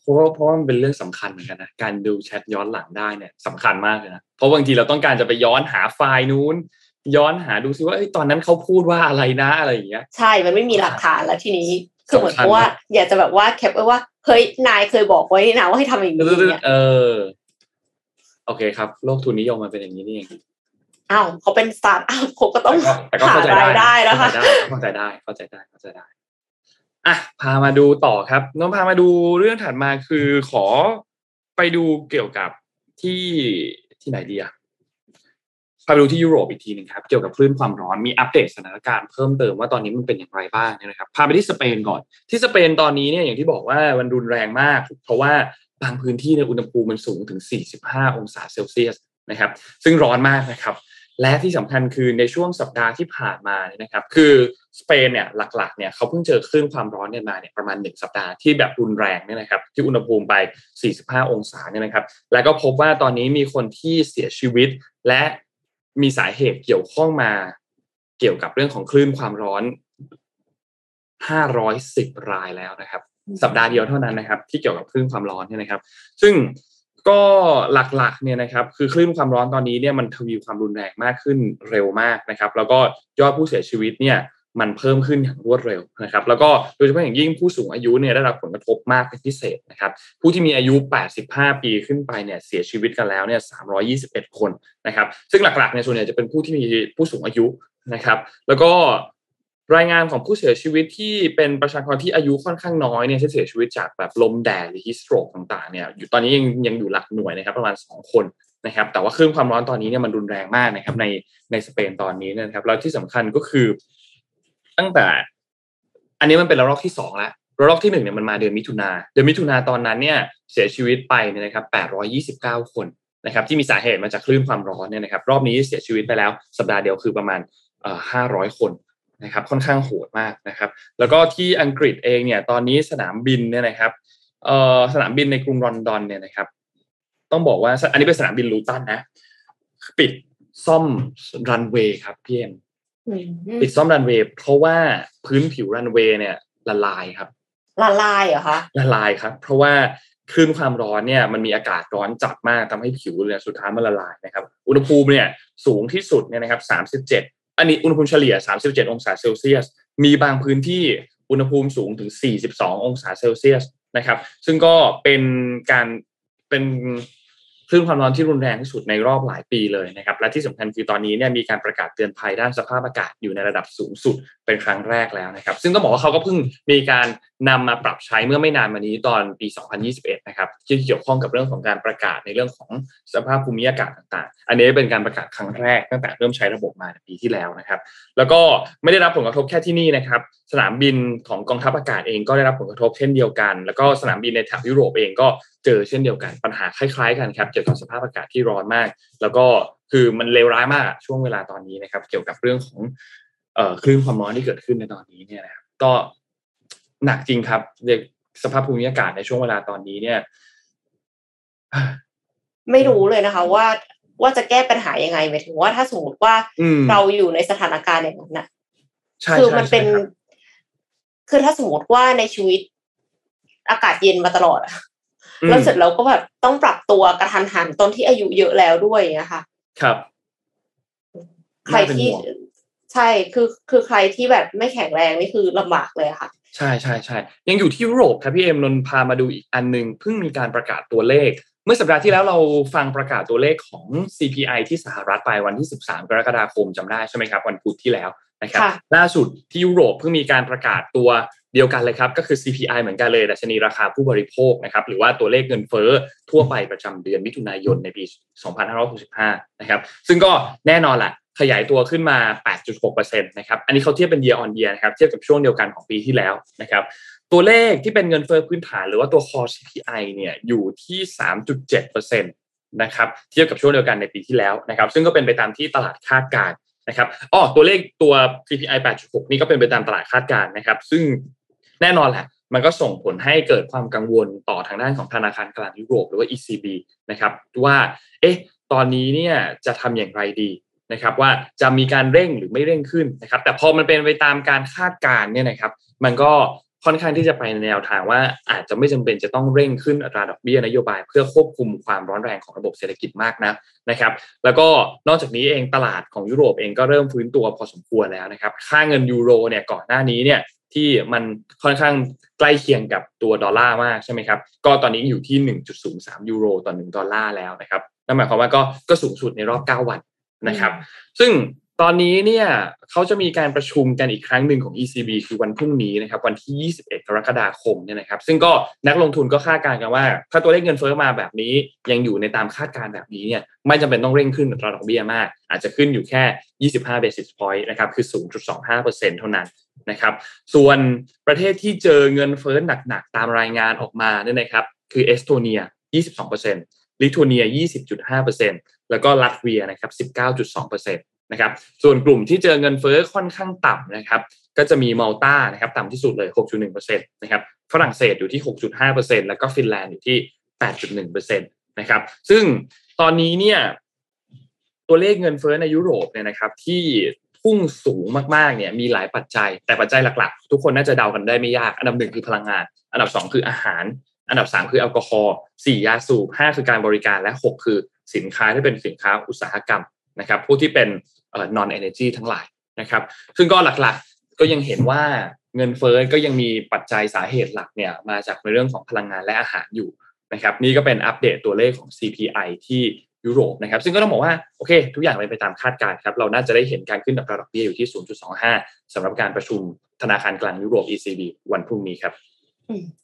เพราะว่าเพราะว่ามันเป็นเรื่องสำคัญเหมือนกันนะการดูแชทย้อนหลังได้เนี่ยสำคัญมากเลยนะเพราะบางทีเราต้องการจะไปย้อนหาไฟล์นู้น ย้อนหาดูซิว่าเอ้ยตอนนั้นเขาพูดว่าอะไรนะอะไรอย่างเงี้ย ใช่ มันไม่มีหลักฐานแล้วทีนี้ คือเหมือนสำคัญกับว่านะอยากจะแบบว่าแคปไว้ว่าเฮ้ยนายเคยบอกไว้นี่นะว่าให้ทำอย่างนี้เนี่ยเออ โอเคครับ โลกทุนนิยมมันเป็นอย่างนี้นี่เองอ้าวเขาเป็นสตาร์ทอัพเขาก็ต้องแต่ก็หาเข้าใจรายได้นะคะเข้าใจได้เข้าใจได้เข้าใจได้อะพามาดูต่อครับน้องพามาดูเรื่องถัดมาคือขอไปดูเกี่ยวกับที่ที่ไหนดีอะไปาไปดูที่ยุโรปอีกทีหนึ่งครับเกี่ยวกับคลื่นความร้อนมีอัปเดตสถานการณ์เพิ่มเติมว่าตอนนี้มันเป็นอย่างไรบ้างนะครับพาไปที่สเปนก่อน ที่สเปนตอนนี้เนี่ยอย่างที่บอกว่ามันรุนแรงมาก เพราะว่าบางพื้นที่ในอุณหภูมิมันสูงถึง 45 องศาเซลเซียสนะครับซึ่งร้อนมากนะครับและที่สำคัญคือในช่วงสัปดาห์ที่ผ่านมาเนี่ยนะครับคือสเปนเนี่ยหลักๆเนี่ยเขาเพิ่งเจอคลื่นความร้อนเนี่ยมาเนี่ยประมาณ 1 สัปดาห์ที่แบบรุนแรงเนี่ยนะครับที่อุณหภูมิไป 45 องศาเนี่ยนะครับ แล้วก็พบว่าตอนนี้มีคนที่เสียชีวิตและ มีสาเหตุเกี่ยวข้องมาเกี่ยวกับเรื่องของคลื่นความร้อน 510 รายแล้วนะครับ สัปดาห์เดียวเท่านั้นนะครับ ที่เกี่ยวกับคลื่นความร้อนเนี่ยนะครับ ซึ่งก็หลักๆเนี่ยนะครับ คือคลื่นความร้อนตอนนี้เนี่ยมันทวีความรุนแรงมากขึ้นเร็วมากนะครับ แล้วก็ยอดผู้เสียชีวิตเนี่ย มันเพิ่มขึ้นอย่างรวดเร็วนะครับ แล้วก็โดยเฉพาะอย่างยิ่งผู้สูงอายุเนี่ยได้รับผลกระทบมากเป็นพิเศษนะครับ ผู้ที่มีอายุ 85 ปีขึ้นไปเนี่ยเสียชีวิตกันแล้วเนี่ย 321 คนนะครับ ซึ่งหลักๆเนี่ยส่วนใหญ่จะเป็นผู้ที่มีผู้สูงอายุนะครับ แล้วก็รายงานของผู้เสียชีวิตที่เป็นประชากรที่อายุค่อนข้างน้อยเนี่ยที่เสียชีวิตจากแบบลมแดดหรือฮิสโตรกต่างๆเนี่ยอยู่ตอนนี้ยังยังอยู่หลักหน่วยนะครับประมาณ 2 คนนะครับแต่ว่าคลื่นความร้อนตอนนี้เนี่ยมันรุนแรงมากนะครับในในสเปนตอนนี้นะครับแล้วที่สำคัญก็คือ ตั้งแต่ อันนี้มันเป็นระลอกที่สองแล้วระลอกที่หนึ่งเนี่ยมันมาเดือนมิถุนาเดือนมิถุนาตอนนั้นเนี่ยเสียชีวิตไปเนี่ยนะครับ 829 คนนะครับที่มีสาเหตุมาจากคลื่นความร้อนเนี่ยนะครับรอบนี้เสียชีวิตไปแล้วสัปดาห์เดียวคือประมาณ 500 คนนะครับค่อนข้างโหดมากนะครับแล้วก็ที่อังกฤษเองเนี่ยตอนนี้สนามบินเนี่ยนะครับสนามบินในกรุงลอนดอนเนี่ยนะครับต้องบอกว่าอันนี้เป็นสนามบินลูตันนะปิดซ่อมรันเวย์ครับพี่เอ็ม ปิดซ่อมรันเวย์เพราะว่าพื้นผิวรันเวย์เนี่ยละลายครับ ละลายเหรอคะละลายครับ เพราะว่าคลื่นความร้อนเนี่ยมันมีอากาศร้อนจัดมากทำให้ผิวเนี่ยสุดท้ายมันละลายนะครับ อุณหภูมิเนี่ยสูงที่สุดเนี่ยนะครับ37อันนี้อุณหภูมิเฉลี่ย 37 องศาเซลเซียส มีบางพื้นที่อุณหภูมิสูงถึง 42 องศาเซลเซียสนะครับ ซึ่งก็เป็นการเป็น คลื่นความร้อนที่รุนแรงที่สุดในรอบหลายปีเลยนะครับ และที่สำคัญคือตอนนี้เนี่ยมีการประกาศเตือนภัยด้านสภาพอากาศอยู่ในระดับสูงสุดเป็นครั้งแรกแล้วนะครับ ซึ่งต้องบอกว่าเขาก็เพิ่งมีการนำมาปรับใช้เมื่อไม่นานมานี้ตอนปี 2021 นะครับที่เกี่ยวข้องกับเรื่องของการประกาศในเรื่องของสภาพภูมิอากาศต่างๆ อันนี้เป็นการประกาศครั้งแรกตั้งแต่เริ่มใช้ระบบมาปีที่แล้วนะครับ แล้วก็ไม่ได้รับผลกระทบแค่ที่นี่นะครับ สนามบินของกองทัพอากาศเองก็ได้รับผลกระทบเช่นเดียวกัน แล้วก็สนามบินในแถบยุโรปเองก็เจอเช่นเดียวกันปัญหาคล้ายๆกันครับกี่ยวกับสภาพอากาศที่ร้อนมาก แล้วก็คือมันเลวร้ายมากอะช่วงเวลาตอนนี้นะครับ เกี่ยวกับเรื่องของเอ่อคลื่นความร้อนที่เกิดขึ้นในตอนนี้เนี่ยนะครับก็หนักจริงครับเรียกสภาพภูมิอากาศในช่วงเวลาตอนนี้เนี่ย ไม่รู้เลยนะคะ ว่าว่าจะแก้ปัญหายังไงหมายถึงว่าถ้าสมมติว่าอืมเราอยู่ในสถานการณ์อย่างนั้นน่ะใช่คือใช่มันเป็นใช่ครับคือถ้าสมมติว่าในชีวิตอากาศเย็นมาตลอดอะอืม แล้วเสร็จแล้วก็แบบต้องปรับตัวกระทันหันตอนที่อายุเยอะแล้วด้วยนะคะครับ ใครที่น่าเป็นห่วงใช่คือคือใครที่แบบไม่แข็งแรงนี่คือลำบากเลยอะค่ะ ใช่ใช่ใช่ยังอยู่ที่ยุโรปครับพี่เอ็มนนท์พามาดูอีกอันหนึงเพิ่งมีการประกาศตัวเลข เมื่อสัปดาห์ที่แล้วเราฟังประกาศตัวเลขของ CPI ที่สหรัฐไปวันที่ 13 กรกฎาคมจำได้ใช่ไหมครับ วันพุธที่แล้วนะครับค่ะล่าสุดที่ยุโรปเพิ่งมีการประกาศตัว เดียวกันเลยครับก็คือ CPI เหมือนกันเลยดัชนีราคาผู้บริโภคนะครับหรือว่าตัวเลขเงินเฟ้อทั่วไปประจำเดือนมิถุนายนในปี 2565 นะครับซึ่งก็แน่นอนแหละขยายตัวขึ้นมา 8.6%นะครับอันนี้เขาเทียบเป็น year on year นะครับเทียบกับช่วงเดียวกันของปีที่แล้วนะครับตัวเลขที่เป็นเงินเฟ้อพื้นฐานหรือว่าตัว core CPI เนี่ยอยู่ที่ 3.7%นะครับเทียบกับช่วงเดียวกันในปีที่แล้วนะครับซึ่งก็เป็นไปตามที่ตลาดคาดการณ์นะครับอ๋อตัวเลขตัว CPI 8.6 นี่ก็เป็นไปตามตลาดคาดการณ์นะครับ ซึ่ง แน่นอนแหละมันก็ส่งผลให้เกิดความกังวลต่อทางด้านของธนาคารกลางยุโรปหรือว่า ECB นะครับว่าเอ๊ะตอนนี้เนี่ยจะทำอย่างไรดีนะครับว่าจะมีการเร่งหรือไม่เร่งขึ้นนะครับแต่พอมันเป็นไปตามการคาดการณ์เนี่ยนะครับมันก็ค่อนข้างที่จะไปในแนวทางว่าอาจจะไม่จำเป็นจะต้องเร่งขึ้นอัตราดอกเบี้ยนโยบายเพื่อควบคุมความร้อนแรงของระบบเศรษฐกิจมากนะนะครับแล้วก็นอกจากนี้เองตลาดของยุโรปเองก็เริ่มฟื้นตัวพอสมควรแล้วนะครับค่าเงินยูโรเนี่ยก่อนหน้านี้เนี่ย ที่มันค่อนข้างใกล้เคียงกับตัวดอลลาร์มากใช่ไหมครับก็ตอนนี้อยู่ที่ 1.03 ยูโรต่อ1ดอลลาร์แล้วนะครับนั่นหมายความว่าก็ก็สูงสุดในรอบ 9 วันนะครับ ซึ่งตอนนี้เนี่ยเขาจะมีการประชุมกันอีกครั้งหนึ่งของ ECB คือวันพรุ่งนี้นะครับวันที่ 21 กรกฎาคมเนี่ยนะครับ ซึ่งก็นักลงทุนก็คาดการณ์กันว่า ถ้าตัวเลขเงินเฟ้อมาแบบนี้ยังอยู่ในตามคาดการณ์แบบนี้เนี่ยไม่จำเป็นต้องเร่งขึ้นอัตราดอกเบี้ยมาก อาจจะขึ้นอยู่แค่ 25 basis point นะครับคือ 0.25%เท่านั้น นะครับ ส่วนประเทศที่เจอเงินเฟ้อหนักๆ ตามรายงานออกมาเนี่ยนะครับ คือเอสโตเนีย 22%ลิทัวเนีย 20.5%แล้วก็ลัตเวียนะครับ 19.2%นะครับส่วนกลุ่มที่เจอเงินเฟ้อค่อนข้างต่ำนะครับ ก็จะมีมัลตานะครับต่ำที่สุดเลย 6.1%นะครับฝรั่งเศสอยู่ที่ 6.5%แล้วก็ฟินแลนด์อยู่ที่ 8.1%นะครับซึ่งตอนนี้เนี่ยตัวเลขเงินเฟ้อในยุโรปเนี่ยนะครับที่ พุ่งสูงมากๆเนี่ยมีหลายปัจจัย แต่ปัจจัยหลักๆ ทุกคนน่าจะเดากันได้ไม่ยาก อันดับหนึ่งคือพลังงาน อันดับสองคืออาหาร อันดับสามคือแอลกอฮอล์สี่ยาสูบห้าคือการบริการและหกคือสินค้าที่เป็นสินค้าอุตสาหกรรมนะครับผู้ที่เป็นเอ่อ non energy ทั้งหลายนะครับซึ่งก็หลักๆก็ยังเห็นว่าเงินเฟ้อก็ยังมีปัจจัยสาเหตุหลักเนี่ยมาจากในเรื่องของพลังงานและอาหารอยู่นะครับนี่ก็เป็นอัปเดตตัวเลขของ CPI ที่ ยุโรปนะครับซึ่งก็ต้องบอกว่าโอเค ทุกอย่างเป็นไปตามคาดการณ์ครับเราน่าจะได้เห็นการขึ้นอัตราดอกเบี้ยอยู่ที่ 0.25สำหรับการประชุมธนาคารกลางยุโรป ECB วันพรุ่งนี้ครับ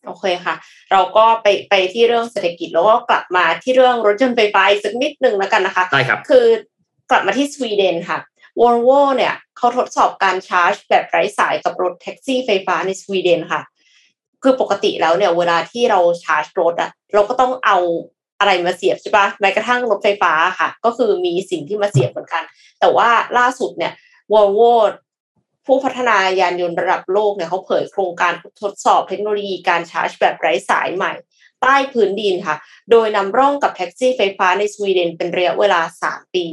โอเคค่ะ เราก็ไปไปที่เรื่องเศรษฐกิจแล้วก็กลับมาที่เรื่องรถยนต์ไฟฟ้าสักนิดหนึ่งแล้วกันนะคะได้ครับคือกลับมาที่สวีเดนค่ะวอลโวเนี่ยเขาทดสอบการชาร์จ แบบไร้สายกับรถแท็กซี่ไฟฟ้าในสวีเดนค่ะ คือปกติแล้วเนี่ยเวลาที่เราชาร์จรถอะเราก็ต้องเอา อะไรมาเสียบใช่ปะแม้กระทั่งรถไฟฟ้าค่ะ ก็คือมีสิ่งที่มาเสียบเหมือนกัน แต่ว่าล่าสุดเนี่ยวอลโวผู้พัฒนายานยนต์ระดับโลกเนี่ยเขาเผยโครงการทดสอบเทคโนโลยีการชาร์จแบบไร้สายใหม่ ใต้พื้นดินค่ะ โดยนำร่องกับแท็กซี่ไฟฟ้าในสวีเดนเป็นระยะเวลา 3 ปี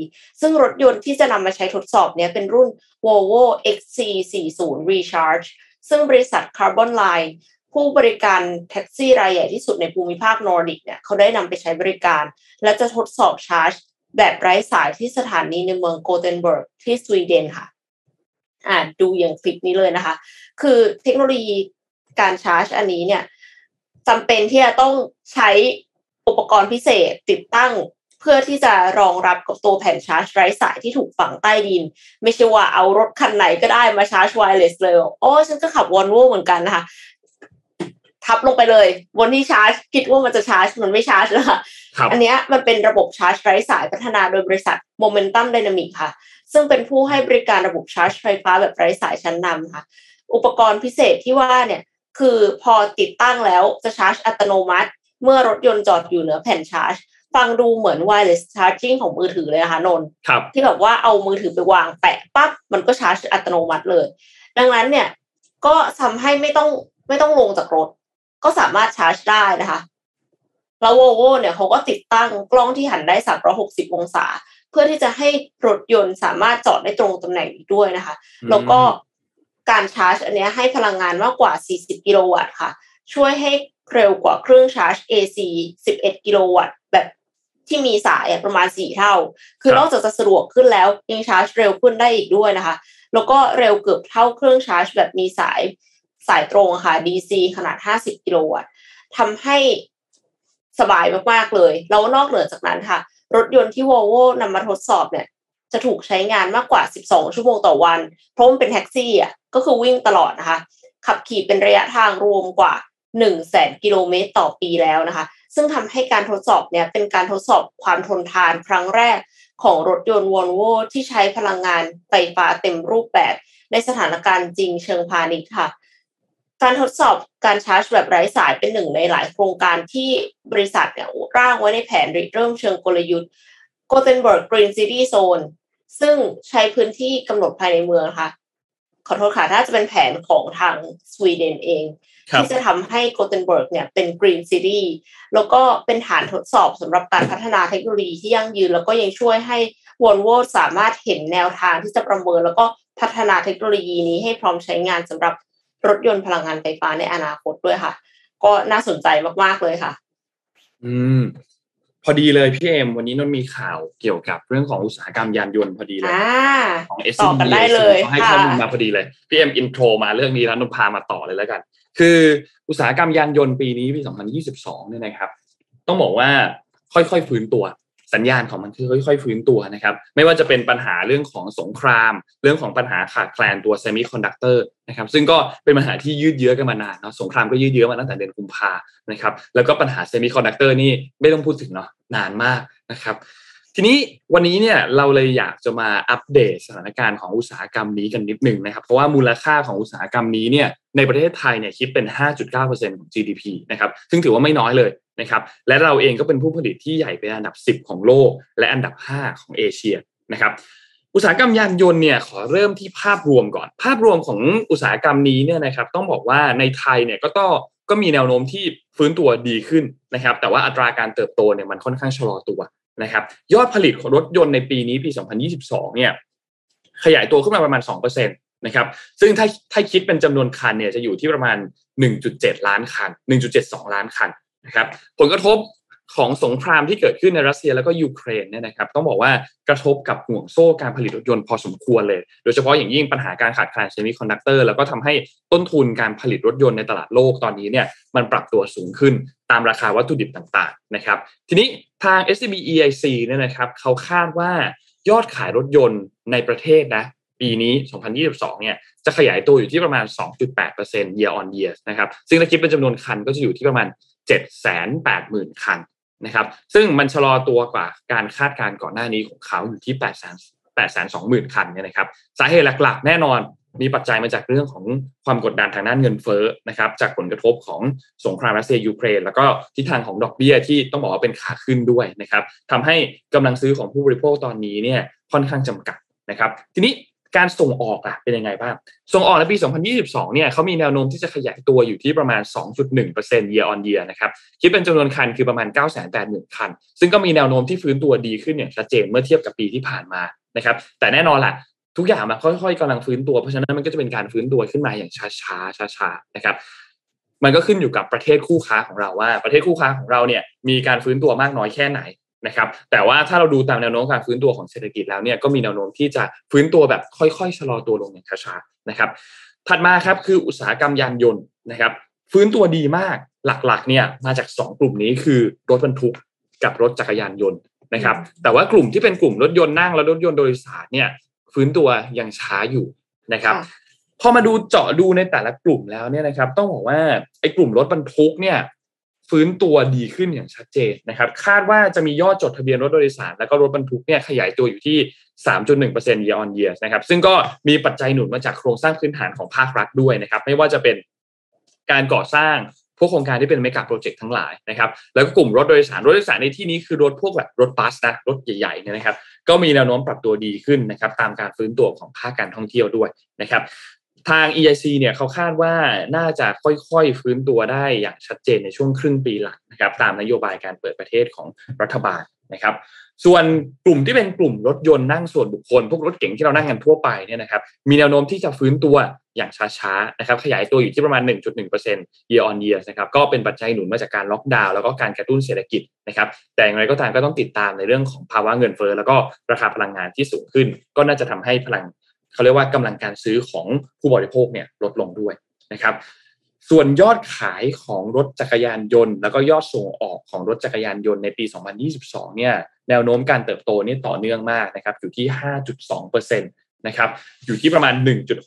ซึ่งรถยนต์ที่จะนำมาใช้ทดสอบเนี้ยเป็นรุ่น Volvo XC40 Recharge ซึ่งบริษัท Cabonline ผู้บริการแท็กซี่รายใหญ่ที่สุดในภูมิภาคนอร์ดิกเนี่ยเขาได้นำไปใช้บริการ และจะทดสอบชาร์จ แบบไร้สายที่สถานีในเมืองโกเทนเบิร์กที่สวีเดนค่ะอ่าดูอย่างคลิปนี้เลยนะคะ คือเทคโนโลยีการชาร์จอันนี้เนี่ยจำเป็นที่จะต้องใช้อุปกรณ์พิเศษติดตั้งเพื่อที่จะรองรับกับตัวแผ่นชาร์จไร้สายที่ถูกฝังใต้ดิน ไม่ใช่ว่าเอารถคันไหนก็ได้มาชาร์จ wireless เลย โอ้ฉันก็ขับวอลโวเหมือนกันนะคะ ทับลงไปเลยบนที่ชาร์จ คิดว่ามันจะชาร์จ มันไม่ชาร์จนะคะอันนี้มันเป็นระบบชาร์จไร้สายพัฒนาโดยบริษัท Momentum Dynamics ค่ะ ซึ่งเป็นผู้ให้บริการระบบชาร์จไฟฟ้าแบบไร้สายชั้นนำค่ะ อุปกรณ์พิเศษที่ว่าเนี่ยคือพอติดตั้งแล้วจะชาร์จอัตโนมัติ เมื่อรถยนต์จอดอยู่เหนือแผ่นชาร์จ ฟังดูเหมือน wireless charging ของมือถือเลยนะคะนนที่แบบว่าเอามือถือไปวางแปะปั๊บมันก็ชาร์จอัตโนมัติเลย ดังนั้นเนี่ยก็ทำให้ไม่ต้องไม่ต้องลงจากรถ ก็สามารถชาร์จได้นะคะแล้วโวโวเนี่ยเขาก็ติดตั้งกล้องที่หันได้ 360 องศา เพื่อที่จะให้รถยนต์สามารถจอดได้ตรงตำแหน่งอีกด้วยนะคะ แล้วก็การชาร์จ อันนี้ให้พลังงานมากกว่า 40 กิโลวัตต์ค่ะ ช่วยให้เร็วกว่าเครื่องชาร์จ AC 11 กิโลวัตต์แบบที่มีสายประมาณ 4 เท่า คือนอกจากจะสะดวกขึ้นแล้วยังชาร์จเร็วขึ้นได้อีกด้วยนะคะ แล้วก็เร็วเกือบเท่าเครื่องชาร์จแบบมีสาย สายตรงค่ะ DC ขนาด 50 กิโลวัตต์ทำให้สบายมากๆเลย แล้วนอกเหนือจากนั้นค่ะ รถยนต์ที่ Volvo นำมาทดสอบเนี่ย จะถูกใช้งานมากกว่า 12 ชั่วโมงต่อวัน เพราะมันเป็นแท็กซี่อะก็คือวิ่งตลอดนะคะ ขับขี่เป็นระยะทางรวมกว่า 1 0 0 0 0แสนกิโลเมตรต่อปีแล้วนะคะ ซึ่งทำให้การทดสอบเนี่ยเป็นการทดสอบความทนทานครั้งแรกของรถยนต์วอลโวที่ใช้พลังงานไฟฟ้าเต็มรูปแบบ ในสถานการณ์จริงเชิงพาณิชย์ค่ะ การทดสอบการชาร์จแบบไร้สายเป็นหนึ่งในหลายโครงการที่บริษัทเนี่ยร่างไว้ในแผนริเริ่มเชิงกลยุทธ์ Gothenburg Green City Zone ซึ่งใช้พื้นที่กำหนดภายในเมืองค่ะ ขอโทษค่ะ ถ้าจะเป็นแผนของทางสวีเดนเอง ที่จะทำให้โกเทนเบิร์กเนี่ยเป็น green city แล้วก็เป็นฐานทดสอบสำหรับการพัฒนาเทคโนโลยีที่ยั่งยืน แล้วก็ยังช่วยให้วอลโวสามารถเห็นแนวทางที่จะประเมิน แล้วก็พัฒนาเทคโนโลยีนี้ให้พร้อมใช้งานสำหรับ รถยนต์พลังงานไฟฟ้าในอนาคตด้วยค่ะ ก็น่าสนใจมากๆเลยค่ะ อืม พอดีเลยพี่เอ็มวันนี้นนท์มีข่าวเกี่ยวกับเรื่องของอุตสาหกรรมยานยนต์พอดีเลยของเอสซีได้เลยให้ข้อมูลมาพอดีเลยพี่เอ็ม intro มาเรื่องนี้แล้วนนท์พามาต่อเลยแล้วกัน คืออุตสาหกรรมยานยนต์ปีนี้ปี 2022 เนี่ยนะครับ ต้องบอกว่าค่อยๆฟื้นตัว สัญญาณของมันคือค่อยๆฟื้นตัวนะครับ ไม่ว่าจะเป็นปัญหาเรื่องของสงคราม เรื่องของปัญหาขาดแคลนตัวเซมิคอนดักเตอร์นะครับ ซึ่งก็เป็นปัญหาที่ยืดเยื้อกันมานานเนาะสงครามก็ยืดเยื้อมาตั้งแต่เดือนกุมภานะครับ แล้วก็ปัญหาเซมิคอนดักเตอร์นี่ไม่ต้องพูดถึงเนาะนานมากนะครับทีนี้วันนี้เนี่ยเราเลยอยากจะมาอัปเดตสถานการณ์ของอุตสาหกรรมนี้กันนิดหนึ่งนะครับเพราะว่ามูลค่าของอุตสาหกรรมนี้เนี่ยในประเทศไทยเนี่ยคิดเป็น 5.9%ของ GDP นะครับซึ่งถือว่าไม่น้อยเลย นะครับและเราเองก็เป็นผู้ผลิตที่ใหญ่เป็นอันดับ 10 ของโลก และอันดับ 5 ของเอเชียนะครับอุตสาหกรรมยานยนต์เนี่ยขอเริ่มที่ภาพรวมก่อน ภาพรวมของอุตสาหกรรมนี้เนี่ยนะครับต้องบอกว่าในไทยเนี่ยก็ต้องก็มีแนวโน้มที่ฟื้นตัวดีขึ้นนะครับแต่ว่าอัตราการเติบโตเนี่ยมันค่อนข้างชะลอตัวนะครับยอดผลิตของรถยนต์ในปีนี้ปี 2022 เนี่ยขยายตัวขึ้นมาประมาณ 2%นะครับซึ่งถ้าถ้าคิดเป็นจำนวนคันเนี่ยจะอยู่ที่ประมาณ 1.7 ล้านคัน 1.72 ล้านคัน นะครับผลกระทบของสงครามที่เกิดขึ้นในรัสเซียแล้วก็ยูเครนเนี่ยนะครับต้องบอกว่ากระทบกับห่วงโซ่การผลิตรถยนต์พอสมควรเลย โดยเฉพาะอย่างยิ่งปัญหาการขาดแคลนเซมิคอนดักเตอร์แล้วก็ทำให้ต้นทุนการผลิตรถยนต์ในตลาดโลกตอนนี้เนี่ยมันปรับตัวสูงขึ้นตามราคาวัตถุดิบต่างๆนะครับทีนี้ทาง SCB EIC เนี่ยนะครับเขาคาดว่ายอดขายรถยนต์ในประเทศนะปีนี้ 2022 เนี่ย จะขยายตัวอยู่ที่ประมาณ 2.8% year on year นะครับ ซึ่งถ้าคิดเป็นจำนวนคันก็จะอยู่ที่ประมาณ 780,000 คันนะครับ ซึ่งมันชะลอตัวกว่าการคาดการณ์ก่อนหน้านี้ของเขาอยู่ที่8 8 2 0 0 0 0 คันเนี่ยนะครับ สาเหตุหลักๆ แน่นอนมีปัจจัยมาจากเรื่องของความกดดันทางด้านเงินเฟ้อนะครับ จากผลกระทบของสงครามรัสเซียยูเครน แล้วก็ทิศทางของดอกเบี้ยที่ต้องบอกว่าเป็นขาขึ้นด้วยนะครับทำให้กำลังซื้อของผู้บริโภคตอนนี้เนี่ยค่อนข้างจำกัดนะครับ ทีนี้ การส่งออกอะเป็นยังไงบ้าง ส่งออกในปี 2022 เนี่ยเขามีแนวโน้มที่จะขยายตัวอยู่ที่ประมาณ 2.1% year on year นะครับ คิดเป็นจำนวนคันคือประมาณ 980,000 คัน ซึ่งก็มีแนวโน้มที่ฟื้นตัวดีขึ้นอย่างชัดเจนเมื่อเทียบกับปีที่ผ่านมา นะครับ แต่แน่นอนล่ะ ทุกอย่างมันค่อยๆกำลังฟื้นตัว เพราะฉะนั้นมันก็จะเป็นการฟื้นตัวขึ้นมาอย่างช้าๆ ช้าๆ นะครับ มันก็ขึ้นอยู่กับประเทศคู่ค้าของเราว่า ประเทศคู่ค้าของเราเนี่ยมีการฟื้นตัวมากน้อยแค่ไหน นะครับแต่ว่าถ้าเราดูตามแนวโน้มการฟื้นตัวของเศรษฐกิจแล้วเนี่ยก็มีแนวโน้มที่จะฟื้นตัวแบบค่อยๆชะลอตัวลงอย่างช้าๆนะครับถัดมาครับคืออุตสาหกรรมยานยนต์นะครับฟื้นตัวดีมากหลักๆเนี่ยมาจาก 2 กลุ่มนี้คือรถบรรทุกกับรถจักรยานยนต์นะครับแต่ว่ากลุ่มที่เป็นกลุ่มรถยนต์นั่งและรถยนต์โดยสารเนี่ยฟื้นตัวยังช้าอยู่นะครับพอมาดูเจาะดูในแต่ละกลุ่มแล้วเนี่ยนะครับต้องบอกว่าไอ้กลุ่มรถบรรทุกเนี่ย ฟื้นตัวดีขึ้นอย่างชัดเจนนะครับ คาดว่าจะมียอดจดทะเบียนรถโดยสาร และก็รถบรรทุกเนี่ยขยายตัวอยู่ที่ 3.1% year on year นะครับ ซึ่งก็มีปัจจัยหนุนมาจากโครงสร้างพื้นฐานของภาครัฐด้วยนะครับ ไม่ว่าจะเป็นการก่อสร้างพวกโครงการที่เป็นเมกะโปรเจกต์ทั้งหลายนะครับ แล้วก็กลุ่มรถโดยสารรถโดยสารในที่นี้คือรถพวกแบบรถบัสนะรถใหญ่ๆเนี่ยนะครับ ก็มีแนวโน้มปรับตัวดีขึ้นนะครับ ตามการฟื้นตัวของภาคการท่องเที่ยวด้วยนะครับ ทาง EIC เนี่ยเขาคาดว่าน่าจะค่อยๆฟื้นตัวได้อย่างชัดเจนในช่วงครึ่งปีหลังนะครับตามนโยบายการเปิดประเทศของรัฐบาลนะครับส่วนกลุ่มที่เป็นกลุ่มรถยนต์นั่งส่วนบุคคล พวกรถเก๋งที่เรานั่งกันทั่วไปเนี่ยนะครับมีแนวโน้มที่จะฟื้นตัวอย่างช้าๆนะครับขยายตัวอยู่ที่ประมาณ 1.1% year on year นะครับก็เป็นปัจจัยหนุนมาจากการล็อกดาวน์แล้วก็การกระตุ้นเศรษฐกิจนะครับแต่อย่างไรก็ตามก็ต้องติดตามในเรื่องของภาวะเงินเฟ้อแล้วก็ราคาพลังงานที่สูงขึ้น ก็น่าจะทำให้พลัง เขาเรียกว่ากำลังการซื้อของผู้บริโภคเนี่ยลดลงด้วยนะครับส่วนยอดขายของรถจักรยานยนต์ แล้วก็ยอดส่งออกของรถจักรยานยนต์ในปี 2022 เนี่ยแนวโน้มการเติบโตนี่ต่อเนื่องมากนะครับอยู่ที่ 5.2%นะครับอยู่ที่ประมาณ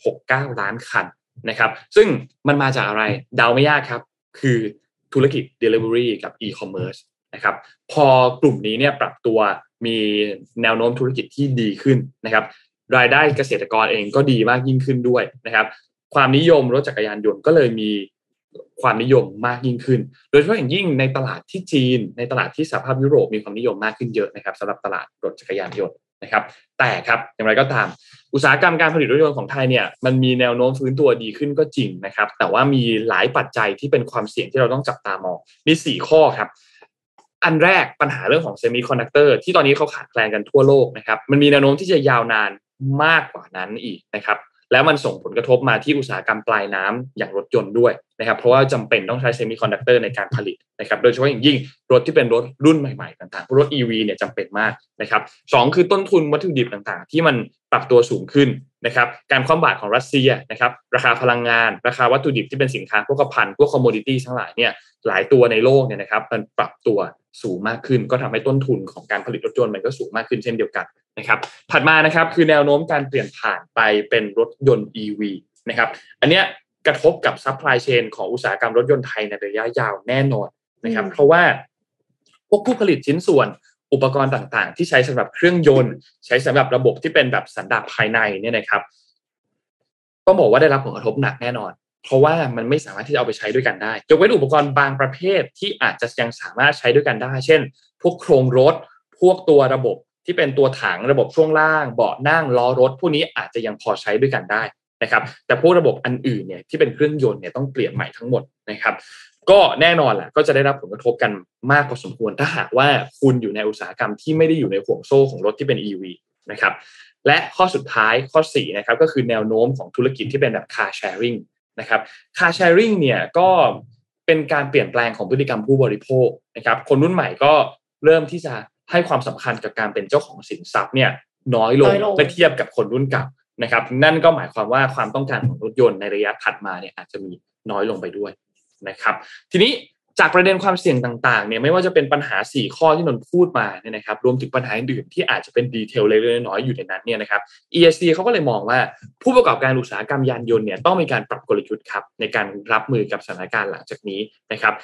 1.69 ล้านคันนะครับซึ่งมันมาจากอะไรเดาไม่ยากครับ คือธุรกิจ Delivery กับ E-commerce นะครับพอกลุ่มนี้เนี่ยปรับตัวมีแนวโน้มธุรกิจที่ดีขึ้นนะครับ รายได้เกษตรกรเองก็ดีมากยิ่งขึ้นด้วยนะครับ ความนิยมรถจักรยานยนต์ก็เลยมีความนิยมมากยิ่งขึ้น โดยเฉพาะอย่างยิ่งในตลาดที่จีน ในตลาดที่สหภาพยุโรปมีความนิยมมากขึ้นเยอะนะครับสำหรับตลาดรถจักรยานยนต์นะครับ แต่ครับอย่างไรก็ตาม อุตสาหกรรมการผลิตรถยนต์ของไทยเนี่ยมันมีแนวโน้มฟื้นตัวดีขึ้นก็จริงนะครับ แต่ว่ามีหลายปัจจัยที่เป็นความเสี่ยงที่เราต้องจับตามองมี 4 ข้อครับอันแรกปัญหาเรื่องของเซมิคอนดักเตอร์ที่ตอนนี้เขาขาดแคลนกันทั่วโลกนะครับมันมีแนวโน้มที่จะยาวนาน มากกว่านั้นอีกนะครับแล้วมันส่งผลกระทบมาที่อุตสาหกรรมปลายน้ำอย่างรถยนต์ด้วยนะครับเพราะว่าจำเป็นต้องใช้เซมิคอนดักเตอร์ในการผลิตนะครับโดยเฉพาะอย่างยิ่งรถที่เป็นรถรุ่นใหม่ๆ ต่างๆรถ EV เนี่ยจำเป็นมากนะครับสองคือต้นทุนวัตถุดิบต่างๆ ที่มันปรับตัวสูงขึ้นนะครับการคว่ำบาตรของรัสเซียนะครับราคาพลังงาน ราคาวัตถุดิบที่เป็นสินค้าพวกโภคภัณฑ์พวก commodity ทั้งหลายเนี่ยหลายตัวในโลกเนี่ยนะครับมันปรับตัวสูงมากขึ้น ก็ทำให้ต้นทุนของการผลิตรถยนต์มันก็สูงมากขึ้นเช่นเดียวกัน นะครับถัดมานะครับคือแนวโน้มการเปลี่ยนผ่านไปเป็นรถยนต์ EV นะครับอันเนี้ยกระทบกับ supply chain ของอุตสาหกรรมรถยนต์ไทยในระยะยาวแน่นอนนะครับ เพราะว่าพวกผู้ผลิตชิ้นส่วนอุปกรณ์ต่างๆ ที่ใช้สำหรับเครื่องยนต์ ใช้สำหรับระบบที่เป็นแบบสันดาปภายในเนี่ยนะครับต้องบอกว่าได้รับผลกระทบหนักแน่นอน เพราะว่ามันไม่สามารถที่จะเอาไปใช้ด้วยกันได้ยกเว้นอุปกรณ์บางประเภทที่อาจจะยังสามารถใช้ด้วยกันได้ เช่น พวกโครงรถ พวกตัวระบบ ที่เป็นตัวถังระบบช่วงล่าง เบาะนั่งล้อรถพวกนี้อาจจะยังพอใช้ด้วยกันได้นะครับ แต่พวกระบบอันอื่นเนี่ยที่เป็นเครื่องยนต์เนี่ยต้องเปลี่ยนใหม่ทั้งหมดนะครับ ก็แน่นอนแหละก็จะได้รับผลกระทบกันมากพอสมควรถ้าหากว่าคุณอยู่ในอุตสาหกรรมที่ไม่ได้อยู่ในห่วงโซ่ของรถที่เป็น EV นะครับและข้อสุดท้ายข้อ4นะครับก็คือแนวโน้มของธุรกิจที่เป็นแบบ car sharing นะครับ car sharing เนี่ยก็เป็นการเปลี่ยนแปลงของพฤติกรรมผู้บริโภคนะครับ คนรุ่นใหม่ก็เริ่มที่จะ ให้ความสำคัญกับการเป็นเจ้าของสินทรัพย์เนี่ยน้อยลงเมื่อเทียบกับคนรุ่นเก่านะครับ นั่นก็หมายความว่าความต้องการของรถยนต์ในระยะถัดมาเนี่ยอาจจะมีน้อยลงไปด้วยนะครับ ทีนี้จากประเด็นความเสี่ยงต่างๆเนี่ยไม่ว่าจะเป็นปัญหา 4 ข้อที่นนท์พูดมาเนี่ยนะครับรวมถึงปัญหาอื่นที่อาจจะเป็น detail เล็กๆน้อยๆอยู่ในนั้นเนี่ยนะครับ ESC เขาก็เลยมองว่าผู้ประกอบการอุตสาหกรรมยานยนต์เนี่ยต้องมีการปรับกลยุทธ์ครับในการรับมือกับสถานการณ์หลังจากนี้นะครับ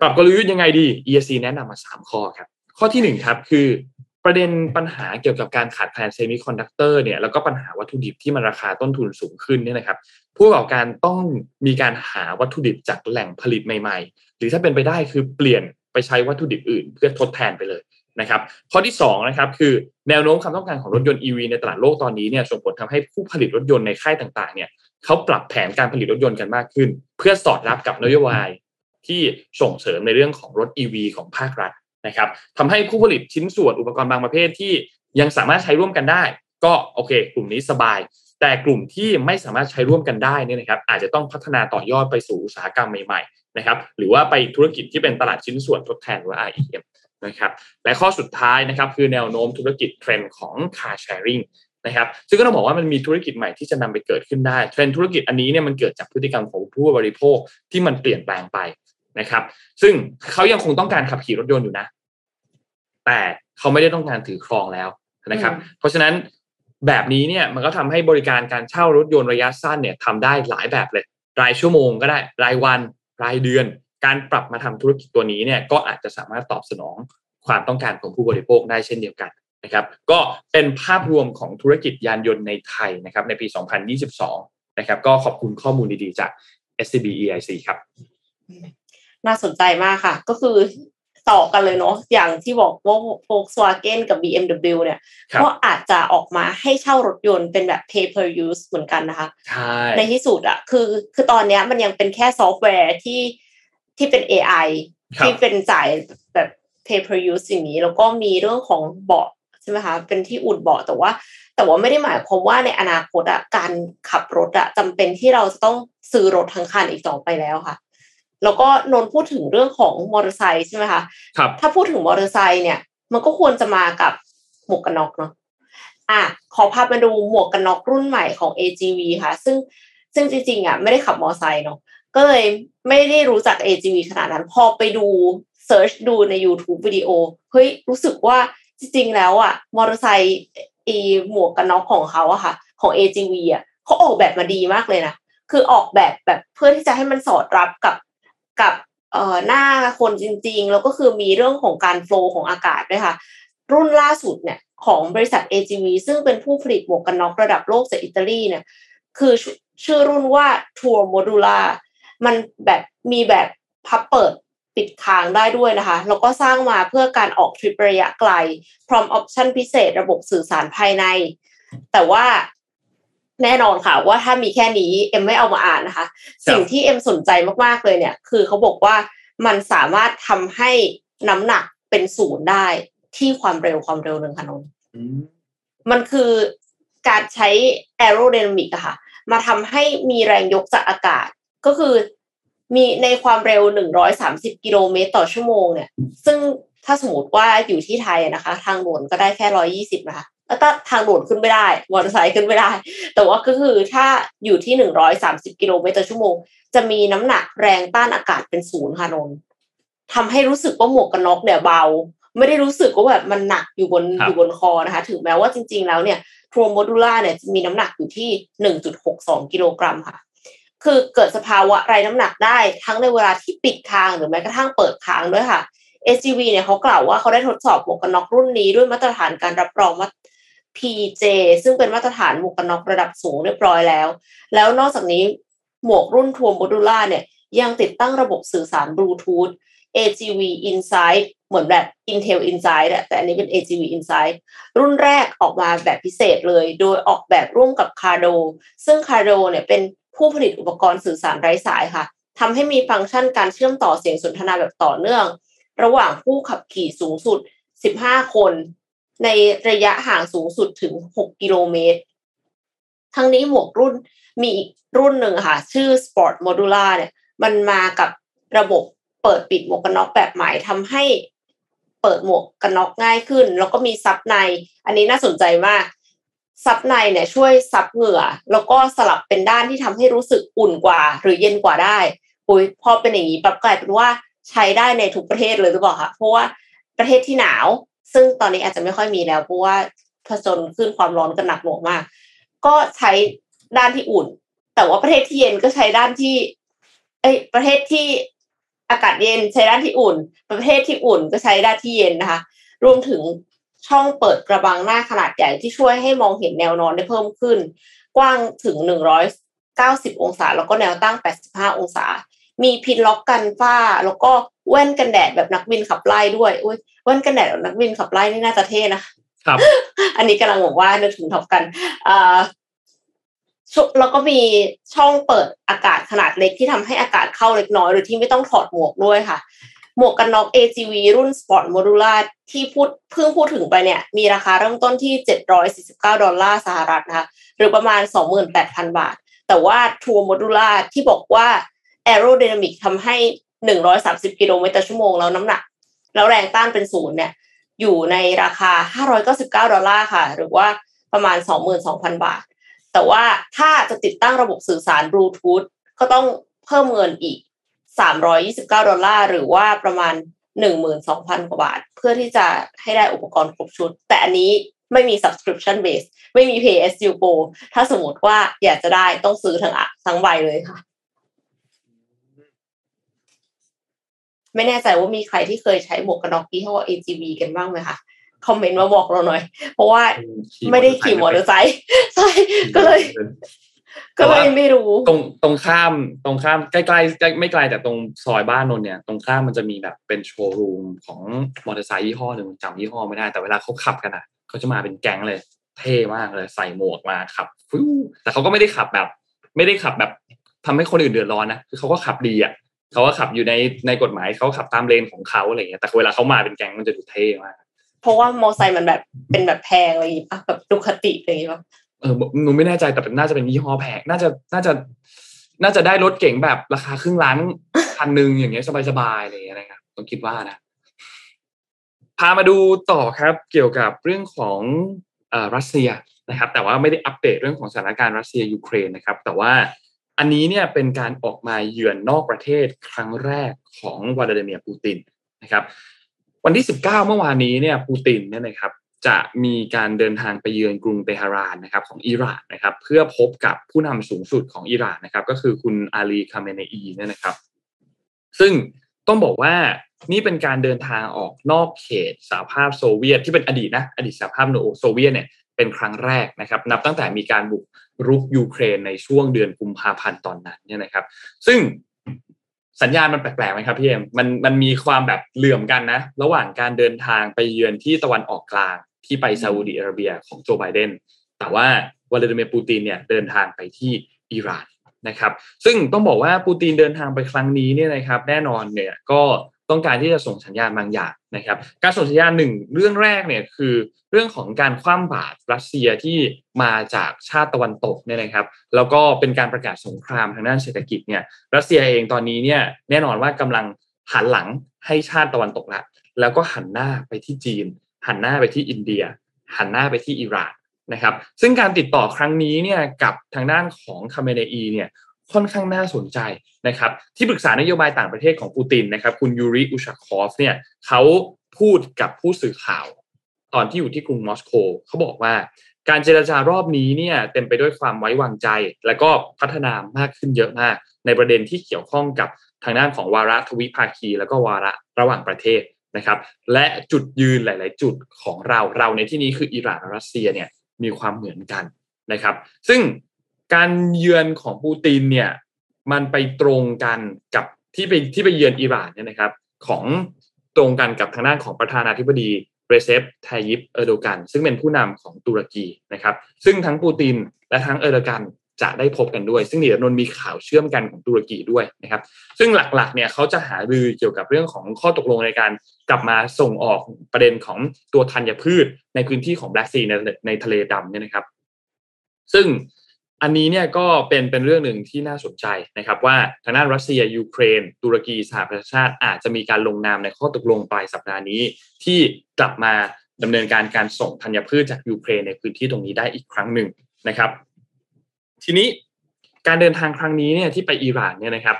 ปรับกลยุทธ์ยังไงดี ESC แนะนำมา 3 ข้อครับ ข้อที่1ครับคือประเด็นปัญหาเกี่ยวกับการขาดแคลนเซมิคอนดักเตอร์เนี่ยแล้วก็ปัญหาวัตถุดิบที่มันราคาต้นทุนสูงขึ้นเนี่ยนะครับผู้ประกอบการต้องมีการหาวัตถุดิบจากแหล่งผลิตใหม่ๆ หรือถ้าเป็นไปได้คือเปลี่ยนไปใช้วัตถุดิบอื่น เพื่อทดแทนไปเลยนะครับข้อที่2นะครับคือแนวโน้มความต้องการของรถยนต์ EV ในตลาดโลกตอนนี้เนี่ยส่งผลทำให้ผู้ผลิตรถยนต์ในค่ายต่างๆเนี่ยเขาปรับแผนการผลิตรถยนต์กันมากขึ้น เพื่อสอดรับกับนโยบายที่ส่งเสริมในเรื่องของรถ EV ของภาครัฐ นะครับทำให้ผู้ผลิตชิ้นส่วนอุปกรณ์บางประเภทที่ยังสามารถใช้ร่วมกันได้ ก็โอเค กลุ่มนี้สบาย แต่กลุ่มที่ไม่สามารถใช้ร่วมกันได้นี่นะครับ อาจจะต้องพัฒนาต่อยอดไปสู่อุตสาหกรรมใหม่ๆนะครับ หรือว่าไปธุรกิจที่เป็นตลาดชิ้นส่วนทดแทนหรือ REM นะครับ และข้อสุดท้ายนะครับคือแนวโน้มธุรกิจเทรนด์ของ car sharing นะครับซึ่งก็ต้องบอกว่ามันมีธุรกิจใหม่ที่จะนำไปเกิดขึ้นได้เทรนด์ธุรกิจอันนี้เนี่ยมันเกิดจากพฤติกรรมของผู้บริโภคที่มันเปลี่ยนแปลงไปนะครับ ซึ่งเขายังคงต้องการขับขี่รถยนต์อยู่นะ แต่เขาไม่ได้ต้องการถือครองแล้วนะครับ เพราะฉะนั้นแบบนี้เนี่ยมันก็ทำให้บริการการเช่ารถยนต์ระยะสั้นเนี่ยทำได้หลายแบบเลย รายชั่วโมงก็ได้ รายวันรายเดือน การปรับมาทำธุรกิจตัวนี้เนี่ยก็อาจจะสามารถตอบสนองความต้องการของผู้บริโภคได้เช่นเดียวกันนะครับ ก็เป็นภาพรวมของธุรกิจยานยนต์ในไทยนะครับในปี 2022 นะครับ ก็ขอบคุณข้อมูลดีๆจาก SCB EIC ครับ น่าสนใจมากค่ะ ก็คือ ต่อกันเลยเนาะอย่างที่บอกว่า Volkswagen กับ BMW เนี่ยก็อาจจะออกมาให้เช่ารถยนต์เป็นแบบ pay per use เหมือนกันนะคะใช่ในที่สุดอะคือคือตอนเนี้ยมันยังเป็นแค่ซอฟต์แวร์ที่ที่เป็น AI ที่เป็นจ่ายแบบ pay per use อย่างนี้ แล้วก็มีเรื่องของเบาะใช่ไหมคะเป็นที่อุ่นเบาะแต่ว่า แต่ว่าไม่ได้หมายความว่าในอนาคตอะการขับรถอะจำเป็นที่เราจะต้องซื้อรถทั้งคันอีกต่อไปแล้วค่ะ แล้วก็นนท์พูดถึงเรื่องของมอเตอร์ไซค์ใช่ไหมคะครับถ้าพูดถึงมอเตอร์ไซค์เนี่ย มันก็ควรจะมากับหมวกกันน็อกเนาะอะขอพาไปดูหมวกกันน็อกรุ่นใหม่ของ AGV ค่ะ ซึ่งซึ่งจริงๆอะไม่ได้ขับมอเตอร์ไซค์เนาะก็เลยไม่ได้รู้จัก AGV ขนาดนั้น พอไปดู search ดูใน YouTube วิดีโอเฮ้ยรู้สึกว่าจริงๆแล้วอะมอเตอร์ไซค์อีหมวกกันน็อกของเขาอะค่ะ ของ AGV อะเขาออกแบบมาดีมากเลยนะ คือออกแบบแบบเพื่อที่จะให้มันสอดรับกับ กับเอ่อหน้าคนจริง ๆ แล้วก็คือมีเรื่องของการโฟล์ของอากาศด้วยค่ะ รุ่นล่าสุดเนี่ยของบริษัท AGV ซึ่งเป็นผู้ผลิตหมวกกันน็อกระดับโลกจากอิตาลีเนี่ยคือชื่อรุ่นว่า Tour Modular มันแบบมีแบบพับเปิดปิดค้างได้ด้วยนะคะ แล้วก็สร้างมาเพื่อการออกทริประยะไกล พร้อม option พิเศษระบบสื่อสารภายใน แต่ว่า แน่นอนค่ะ ว่าถ้ามีแค่นี้เอ็มไม่เอามาอ่านนะคะ สิ่งที่เอ็มสนใจมากๆเลยเนี่ย คือเขาบอกว่ามันสามารถทำให้น้ำหนักเป็นศูนย์ได้ที่ความเร็วความเร็วหนึ่งค่ะนนท์มันคือการใช้ aerodynamic อะค่ะ มาทำให้มีแรงยกจากอากาศ ก็คือมีในความเร็วหนึ่งร้อยสามสิบกิโลเมตรต่อชั่วโมงเนี่ย ซึ่งถ้าสมมติว่าอยู่ที่ไทยนะคะ ทางหลวงก็ได้แค่ร้อยยี่สิบนะคะ แล้วถ้าทางด่วนขึ้นไม่ได้มอเตอร์ไซค์ขึ้นไม่ได้ แต่ว่าก็คือถ้าอยู่ที่หนึ่งร้อยสามสิบกิโลเมตรต่อชั่วโมง จะมีน้ำหนักแรงต้านอากาศเป็นศูนย์ค่ะนนท์ทำให้รู้สึกว่าหมวกกันน็อกเนี่ยเบา ไม่ได้รู้สึกว่าแบบมันหนักอยู่บนครับอยู่บนคอนะคะ ถึงแม้ว่าจริง ๆ แล้วเนี่ย Tourmodular เนี่ยจะมีน้ำหนักอยู่ที่หนึ่งจุดหกสองกิโลกรัมค่ะ คือเกิดสภาวะไร้น้ำหนักได้ทั้งในเวลาที่ปิดคางหรือแม้กระทั่งเปิดคางด้วยค่ะ AGV เนี่ยเขากล่าวว่าเขาได้ทดสอบหมวกกันน็อกรุ่นนี้ด้วยมาตรฐานการรับรองมา PJ ซึ่งเป็นมาตรฐานหมวกกันน็อกระดับสูงเรียบร้อยแล้ว แล้วนอกจากนี้หมวกรุ่น Tourmodular เนี่ยยังติดตั้งระบบสื่อสารบลูทูธ AGV Insyde เหมือนแบบ Intel Inside แต่อันนี้เป็น AGV Insyde รุ่นแรกออกมาแบบพิเศษเลย โดยออกแบบร่วมกับ Cardo ซึ่ง Cardo เนี่ยเป็นผู้ผลิตอุปกรณ์สื่อสารไร้สายค่ะทำให้มีฟังก์ชันการเชื่อมต่อเสียงสนทนาแบบต่อเนื่อง ระหว่างผู้ขับขี่สูงสุด 15 คน ในระยะห่างสูงสุดถึง 6 กิโลเมตร ทั้งนี้หมวกรุ่นมีอีกรุ่นหนึ่งค่ะ ชื่อ Sport Modular เนี่ย มันมากับระบบเปิดปิดหมวกกันน็อกแบบใหม่ทำให้เปิดหมวกกันน็อกง่ายขึ้น แล้วก็มีซับใน อันนี้น่าสนใจมาก ซับในเนี่ยช่วยซับเหงื่อ แล้วก็สลับเป็นด้านที่ทำให้รู้สึกอุ่นกว่า หรือเย็นกว่าได้อุยพอเป็นอย่างนี้ปรับกลายเป็นว่าใช้ได้ในทุกประเทศเลยหรือเปล่าคะเพราะว่าประเทศที่หนาว ซึ่งตอนนี้อาจจะไม่ค่อยมีแล้วเพราะว่าผจญขึ้นความร้อนกันหนักหน่วงมาก ก็ใช้ด้านที่อุ่น แต่ว่าประเทศที่เย็นก็ใช้ด้านที่ เอ้ยประเทศที่อากาศเย็นใช้ด้านที่อุ่น ประเทศที่อุ่นก็ใช้ด้านที่เย็นนะคะ รวมถึงช่องเปิดกระบังหน้าขนาดใหญ่ที่ช่วยให้มองเห็นแนวนอนได้เพิ่มขึ้น กว้างถึง 190 องศา แล้วก็แนวตั้ง 85 องศา มีพินล็อกกันฝ้า แล้วก็ แว่นกันแดดแบบนักบินขับไล่ด้วยอุ้ยแว่นกันแดดแบบนักบินขับไล่นี่น่าจะเท่นะครับ อันนี้กำลังบอกว่านึกถึงท็อปกันอ่าชุแล้วก็มีช่องเปิดอากาศขนาดเล็กที่ทำให้อากาศเข้าเล็กน้อยโดยที่ไม่ต้องถอดหมวกด้วยค่ะ หมวกกันน็อก AGV รุ่น Sport Modular ที่พูดเพิ่งพูดถึงไปเนี่ย มีราคาเริ่มต้นที่ 749 ดอลลาร์สหรัฐนะคะหรือประมาณ 28,000 บาท แต่ว่า Tour Modular ที่บอกว่า Aerodynamic ทำให้ 130กิโลเมตรต่อชั่วโมงแล้วน้ำหนัก แล้วแรงต้านเป็นศูนย์เนี่ย อยู่ในราคา599ดอลลาร์ค่ะ หรือว่าประมาณ22,000บาท แต่ว่าถ้าจะติดตั้งระบบสื่อสารบลูทูธก็ต้องเพิ่มเงินอีก329ดอลลาร์หรือว่าประมาณ12,000กว่าบาท เพื่อที่จะให้ได้อุปกรณ์ครบชุด แต่อันนี้ไม่มี subscription base ไม่มี pay as you go ถ้าสมมติว่าอยากจะได้ต้องซื้อทั้งอะทั้งใบเลยค่ะ ไม่แน่ใจว่ามีใครที่เคยใช้หมวกกันน็อกยี่ห้อ AGV กันบ้างไหมคะคอมเมนต์มาบอกเราหน่อย เพราะว่าไม่ได้ขี่มอเตอร์ไซค์ใช่ก็เลย ก็เลยไม่รู้ ตรงตรงข้ามตรงข้ามใกล้ๆใกล้ไม่ไกลแต่ตรงซอยบ้านนนท์เนี่ยตรงข้ามมันจะมีแบบเป็นโชว์รูมของมอเตอร์ไซค์ยี่ห้อหนึ่งจำยี่ห้อไม่ได้ แต่เวลาเขาขับกันอะเขาจะมาเป็นแก๊งเลย เท่มากเลยใส่หมวกมาขับฟิวแต่เขาก็ไม่ได้ขับแบบ ไม่ได้ขับแบบทำให้คนอื่นเดือดร้อนนะคือเขาก็ขับดีอะ เขาก็ขับอยู่ในในกฎหมายเขาขับตามเลนของเขาอะไรเงี้ยแต่เวลาเขามาเป็นแก๊งมันจะดูเท่มากเพราะว่ามอไซค์มันแบบเป็นแบบแพงอะไรอย่างงี้ปะแบบดูคติอะไรอย่างงี้ปะเออหนูไม่แน่ใจแต่เป็นน่าจะเป็นยี่ห้อแพงน่าจะน่าจะ น่าจะได้รถเก๋งแบบราคาครึ่งล้านพันหนึ่งอย่างเงี้ยสบายๆอะไรอย่างเงี้ยนะครับต้องคิดว่านะพามาดูต่อครับเกี่ยวกับเรื่องของเอ่อรัสเซียนะครับ แต่ว่าไม่ได้อัปเดตเรื่องของสถานการณ์รัสเซียยูเครนนะครับ แต่ว่า อันนี้เนี่ยเป็นการออกมาเยือนนอกประเทศครั้งแรกของวลาดิเมียร์ปูตินนะครับ วันที่ 19 เมื่อวานนี้เนี่ยปูตินเนี่ยนะครับจะมีการเดินทางไปเยือนกรุงเตหะรานนะครับของอิหร่านนะครับ เพื่อพบกับผู้นำสูงสุดของอิหร่านนะครับ ก็คือคุณอาลีคาเมเนอีเนี่ยนะครับ ซึ่งต้องบอกว่านี่เป็นการเดินทางออกนอกเขตสหภาพโซเวียตที่เป็นอดีตนะอดีตสหภาพโซเวียตเนี่ย เป็นครั้งแรกนะครับ นับตั้งแต่มีการบุกรุกยูเครนในช่วงเดือนกุมภาพันธ์ตอนนั้นเนี่ยนะครับ ซึ่งสัญญาณมันแปลกๆไหมครับพี่เอ็มมันมันมีความแบบเหลื่อมกันนะ ระหว่างการเดินทางไปเยือนที่ตะวันออกกลางที่ไปซาอุดิอาระเบียของโจไบเดนแต่ว่าวลาดิเมียร์ปูตินเนี่ยเดินทางไปที่อิหร่านนะครับ ซึ่งต้องบอกว่าปูตินเดินทางไปครั้งนี้เนี่ยนะครับ แน่นอนเนี่ยก็ ต้องการที่จะส่งสัญญาณบางอย่างนะครับ การส่งสัญญาณหนึ่งเรื่องแรกเนี่ยคือเรื่องของการคว่ำบาตรรัสเซียที่มาจากชาติตะวันตกเนี่ยนะครับ แล้วก็เป็นการประกาศสงครามทางด้านเศรษฐกิจเนี่ยรัสเซียเองตอนนี้เนี่ยแน่นอนว่ากำลังหันหลังให้ชาติตะวันตกละแล้วก็หันหน้าไปที่จีน หันหน้าไปที่อินเดีย หันหน้าไปที่อิหร่านนะครับ ซึ่งการติดต่อครั้งนี้เนี่ยกับทางด้านของคาเมเนอีเนี่ย ค่อนข้างน่าสนใจนะครับ ที่ปรึกษานโยบายต่างประเทศของปูตินนะครับ คุณยูริอุชาคอฟเนี่ยเขาพูดกับผู้สื่อข่าว ตอนที่อยู่ที่กรุงมอสโกเขาบอกว่า การเจรจารอบนี้เนี่ยเต็มไปด้วยความไว้วางใจ และก็พัฒนามากขึ้นเยอะมาก ในประเด็นที่เกี่ยวข้องกับทางด้านของวาระทวิภาคี แล้วก็วาระระหว่างประเทศนะครับ และจุดยืนหลาย ๆ จุดของเราเราในที่นี้คืออิหร่านรัสเซียเนี่ยมีความเหมือนกันนะครับ ซึ่ง การเยือนของปูตินเนี่ยมันไปตรงกันกับที่ไปที่ไปเยือนอิหร่านเนี่ยนะครับ ของตรงกันกับทางด้านของประธานาธิบดีเรเซปไทยิปเออร์โดกัน ซึ่งเป็นผู้นำของตุรกีนะครับ ซึ่งทั้งปูตินและทั้งเออร์โดกันจะได้พบกันด้วย ซึ่งเดี๋ยวนนมีข่าวเชื่อมกันของตุรกีด้วยนะครับ ซึ่งหลักๆเนี่ยเขาจะหารือเกี่ยวกับเรื่องของข้อตกลงในการกลับมาส่งออกประเด็นของตัวธัญพืชในพื้นที่ของแบล็กซีในในทะเลดำเนี่ยนะครับ ซึ่ง อันนี้เนี่ยก็เป็นเป็นเรื่องหนึ่งที่น่าสนใจนะครับว่าทางด้านรัสเซียยูเครน ตุรกีสหประชาชาติอาจจะมีการลงนามในข้อตกลงปลายสัปดาห์นี้ ที่กลับมาดำเนินการการส่งธัญพืชจากยูเครนในพื้นที่ตรงนี้ได้อีกครั้งหนึ่งนะครับ ทีนี้การเดินทางครั้งนี้เนี่ยที่ไปอิหร่านเนี่ยนะครับ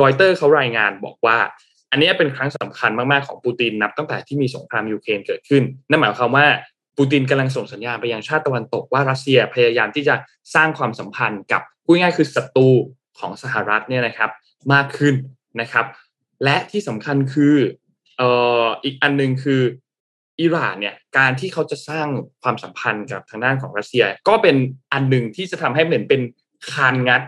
รอยเตอร์เขารายงานบอกว่า อันนี้เป็นครั้งสำคัญมากๆของปูตินนับตั้งแต่ที่มีสงครามยูเครนเกิดขึ้น นั่นหมายความว่า ปูตินกำลังส่งสัญญาณไปยังชาติตะวันตกว่ารัสเซียพยายามที่จะสร้างความสัมพันธ์กับพูดง่ายคือศัตรูของสหรัฐเนี่ยนะครับมากขึ้นนะครับ และที่สำคัญคือเอ่ออีกอันหนึ่งคืออิหร่านเนี่ยการที่เขาจะสร้างความสัมพันธ์กับทางด้านของรัสเซีย ก็เป็นอันหนึ่งที่จะทำให้เหมือนเป็นคานงัด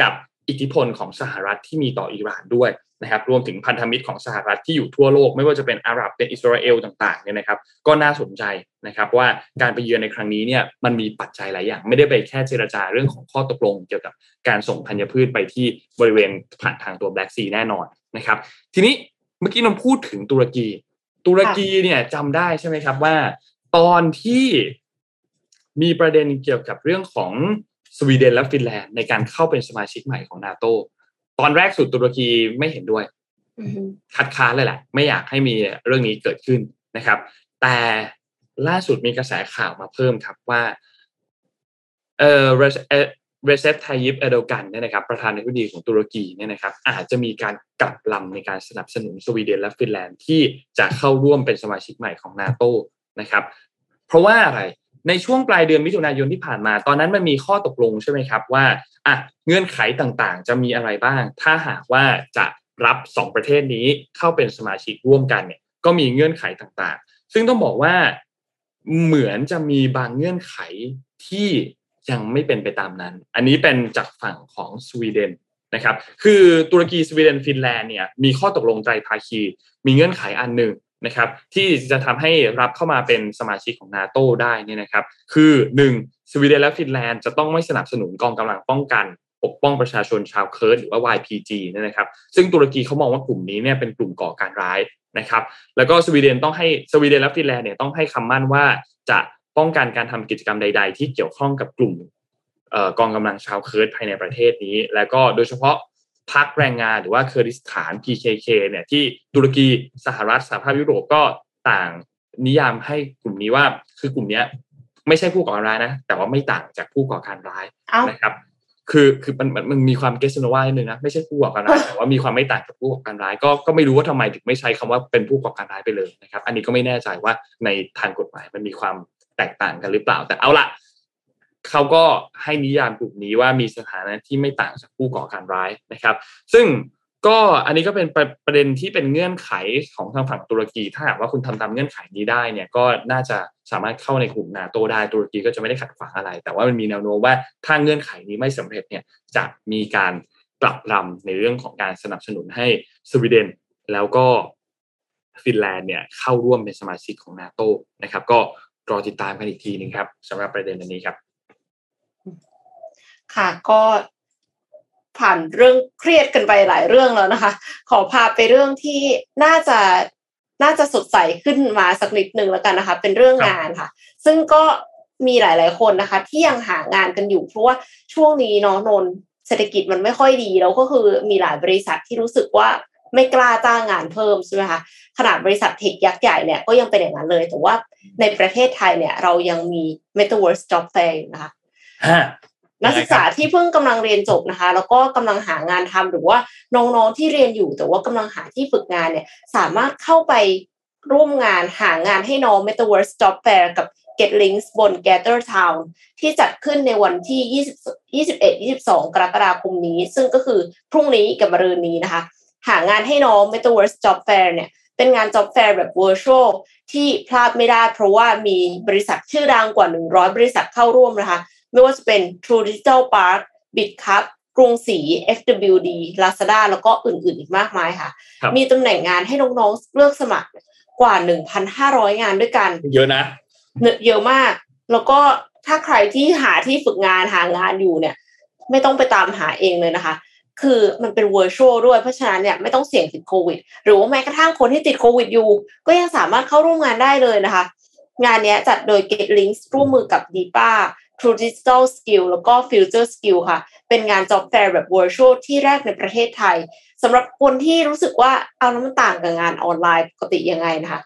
กับอิทธิพลของสหรัฐที่มีต่ออิหร่านด้วย นะครับรวมถึงพันธมิตรของสหรัฐที่อยู่ทั่วโลก ไม่ว่าจะเป็นอาหรับเป็นอิสราเอลต่างๆเนี่ยนะครับ ก็น่าสนใจนะครับว่าการไปเยือนในครั้งนี้เนี่ยมันมีปัจจัยหลายอย่าง ไม่ได้ไปแค่เจรจาเรื่องของข้อตกลง เกี่ยวกับการส่งธัญพืชไปที่บริเวณผ่านทางตัวแบล็กซีแน่นอนนะครับ ทีนี้เมื่อกี้นนพูดถึงตุรกี ตุรกีเนี่ยจำได้ใช่ไหมครับว่า ตอนที่มีประเด็นเกี่ยวกับเรื่องของสวีเดนและฟินแลนด์ในการเข้าเป็นสมาชิกใหม่ของนาโต ตอนแรกสุดตุรกีไม่เห็นด้วยคัดค้านเลยแหละ ไม่อยากให้มีเรื่องนี้เกิดขึ้นนะครับ แต่ล่าสุดมีกระแสข่าวมาเพิ่มครับว่าเออเรเจพ ไทยิปเออร์โดกันเนี่ยนะครับประธานาธิบดีของตุรกีเนี่ยนะครับอาจจะมีการกลับลำในการสนับสนุนสวีเดนและฟินแลนด์ที่จะเข้าร่วมเป็นสมาชิกใหม่ของนาโตนะครับ เพราะว่าอะไร ในช่วงปลายเดือนมิถุนายนที่ผ่านมา ตอนนั้นมันมีข้อตกลงใช่ไหมครับว่าอะเงื่อนไขต่างๆ จะมีอะไรบ้าง ถ้าหากว่าจะรับสองประเทศนี้เข้าเป็นสมาชิกร่วมกันเนี่ยก็มีเงื่อนไขต่างๆ ซึ่งต้องบอกว่าเหมือนจะมีบางเงื่อนไขที่ยังไม่เป็นไปตามนั้น อันนี้เป็นจากฝั่งของสวีเดนนะครับ คือตุรกีสวีเดนฟินแลนด์เนี่ยมีข้อตกลงใจภาคี มีเงื่อนไขอันหนึ่ง นะครับที่จะทำให้รับเข้ามาเป็นสมาชิกของนาโตได้นี่นะครับคือ1สวีเดนและฟินแลนด์จะต้องไม่สนับสนุนกองกำลังป้องกันปกป้องประชาชนชาวเคิร์ดหรือว่า YPG นี่นะครับ ซึ่งตุรกีเขามองว่ากลุ่มนี้เนี่ยเป็นกลุ่มก่อการร้ายนะครับ แล้วก็สวีเดนต้องให้สวีเดนและฟินแลนด์เนี่ยต้องให้คำมั่นว่าจะป้องกันการทำกิจกรรมใด ๆ ที่เกี่ยวข้องกับกลุ่มกองกำลังชาวเคิร์ดภายในประเทศนี้ แล้วก็โดยเฉพาะ พรรคแรงงานหรือว่าเคอร์ดิสถาน PKK เนี่ยที่ตุรกีสหรัฐสหภาพยุโรปก็ต่างนิยามให้กลุ่มนี้ว่าคือกลุ่มนี้ไม่ใช่ผู้ก่อการร้ายนะ แต่ว่าไม่ต่างจากผู้ก่อการร้ายนะครับคือคือมันมันมีความเกสโนวาหนึ่งนะไม่ใช่ผู้ก่อการร้ายแต่ว่ามีความไม่ต่างจากผู้ก่อการร้ายก็ก็ไม่รู้ว่าทำไมถึงไม่ใช้คำว่าเป็นผู้ก่อการร้ายไปเลยนะครับ อันนี้ก็ไม่แน่ใจว่าในทางกฎหมายมันมีความแตกต่างกันหรือเปล่า แต่เอาละ เขาก็ให้นิยามกลุ่มนี้ว่ามีสถานะที่ไม่ต่างจากผู้ก่อการร้ายนะครับ ซึ่งก็อันนี้ก็เป็นประเด็นที่เป็นเงื่อนไขของทางฝั่งตุรกี ถ้าหากว่าคุณทำตามเงื่อนไขนี้ได้เนี่ยก็น่าจะสามารถเข้าในกลุ่มนาโตได้ตุรกีก็จะไม่ได้ขัดขวางอะไร แต่ว่ามันมีแนวโน้มว่าถ้าเงื่อนไขนี้ไม่สำเร็จเนี่ยจะมีการปรับรำในเรื่องของการสนับสนุนให้สวีเดน แล้วก็ฟินแลนด์เนี่ยเข้าร่วมเป็นสมาชิกของนาโตนะครับ ก็รอติดตามกันอีกทีนึงครับสำหรับประเด็นอันนี้ครับ ค่ะ ก็ผ่านเรื่องเครียดกันไปหลายเรื่องแล้วนะคะ ขอพาไปเรื่องที่น่าจะน่าจะสดใสขึ้นมาสักนิดหนึ่งแล้วกันนะคะ เป็นเรื่องงานค่ะ ซึ่งก็มีหลาย ๆ คนนะคะ ที่ยังหางานกันอยู่เพราะว่าช่วงนี้เนาะนนเศรษฐกิจมันไม่ค่อยดีแล้วก็คือมีหลายบริษัทที่รู้สึกว่าไม่กล้าจ้างงานเพิ่มใช่ไหมคะขนาดบริษัทเทคยักษ์ใหญ่เนี่ยก็ยังเป็นอย่างนั้นเลย แต่ว่าในประเทศไทยเนี่ย เรายังมี Metaverse Job Fair นะคะ นักศึกษาที่เพิ่งกำลังเรียนจบนะคะ แล้วก็กำลังหางานทำหรือว่าน้องๆที่เรียนอยู่ แต่ว่ากำลังหาที่ฝึกงานเนี่ย สามารถเข้าไปร่วมงานหางานให้น้อง Metaverse Job Fair กับ Get Links บน Gather Town ที่จัดขึ้นในวันที่ 20 21 22 กรกฎาคมนี้ ซึ่งก็คือพรุ่งนี้กับมะรืนนี้นะคะ หางานให้น้อง Metaverse Job Fair เนี่ย เป็นงาน Job Fair แบบ Virtual ที่พลาดไม่ได้เพราะว่ามีบริษัทชื่อดังกว่า 100 บริษัทเข้าร่วมนะคะ ไม่ว่าจะเป็น True Digital Park Bitcup กรุงศรี FWD Lazada แล้วก็อื่นๆ อีกมากมายค่ะ มีตำแหน่งงานให้น้องๆ เลือกสมัครกว่า 1,500 งานด้วยกัน เยอะนะเยอะมาก แล้วก็ถ้าใครที่หาที่ฝึกงานหางานอยู่เนี่ย ไม่ต้องไปตามหาเองเลยนะคะ คือมันเป็น virtual ด้วยเพราะฉะนั้นเนี่ยไม่ต้องเสี่ยงติดโควิด หรือว่าแม้กระทั่งคนที่ติดโควิดอยู่ ก็ยังสามารถเข้าร่วมงานได้เลยนะคะ งานนี้จัดโดย Get Links ร่วมมือกับ DIPA True Digital Skill แล้วก็ Future Skill ค่ะ เป็นงาน Job Fair แบบ virtual ที่แรกในประเทศไทยสำหรับคนที่รู้สึกว่าเอาแล้วมันต่างกับงานออนไลน์ปกติยังไงนะคะ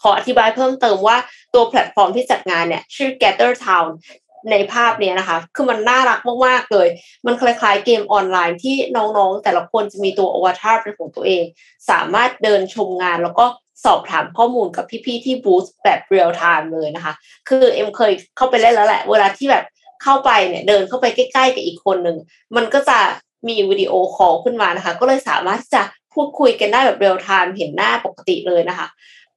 ขออธิบายเพิ่มเติมว่าตัวแพลตฟอร์มที่จัดงานเนี่ยชื่อ Gather Town ในภาพเนี้นะคะ คือมันน่ารักมากๆเลย มันคล้ายๆเกมออนไลน์ที่น้องๆ แต่ละคนจะมีตัวอวตารเป็นของตัวเอง สามารถเดินชมงานแล้วก็สอบถามข้อมูลกับพี่ๆที่บูธแบบ real-time เลยนะคะ คือเอ็มเคยเข้าไปเล่นแล้วแหละ เวลาที่แบบเข้าไปเนี่ยเดินเข้าไปใกล้ๆกับอีกคนหนึ่ง มันก็จะมี video call ขึ้นมานะคะ ก็เลยสามารถที่จะพูดคุยกันได้แบบ real-time เห็นหน้าปกติเลยนะคะ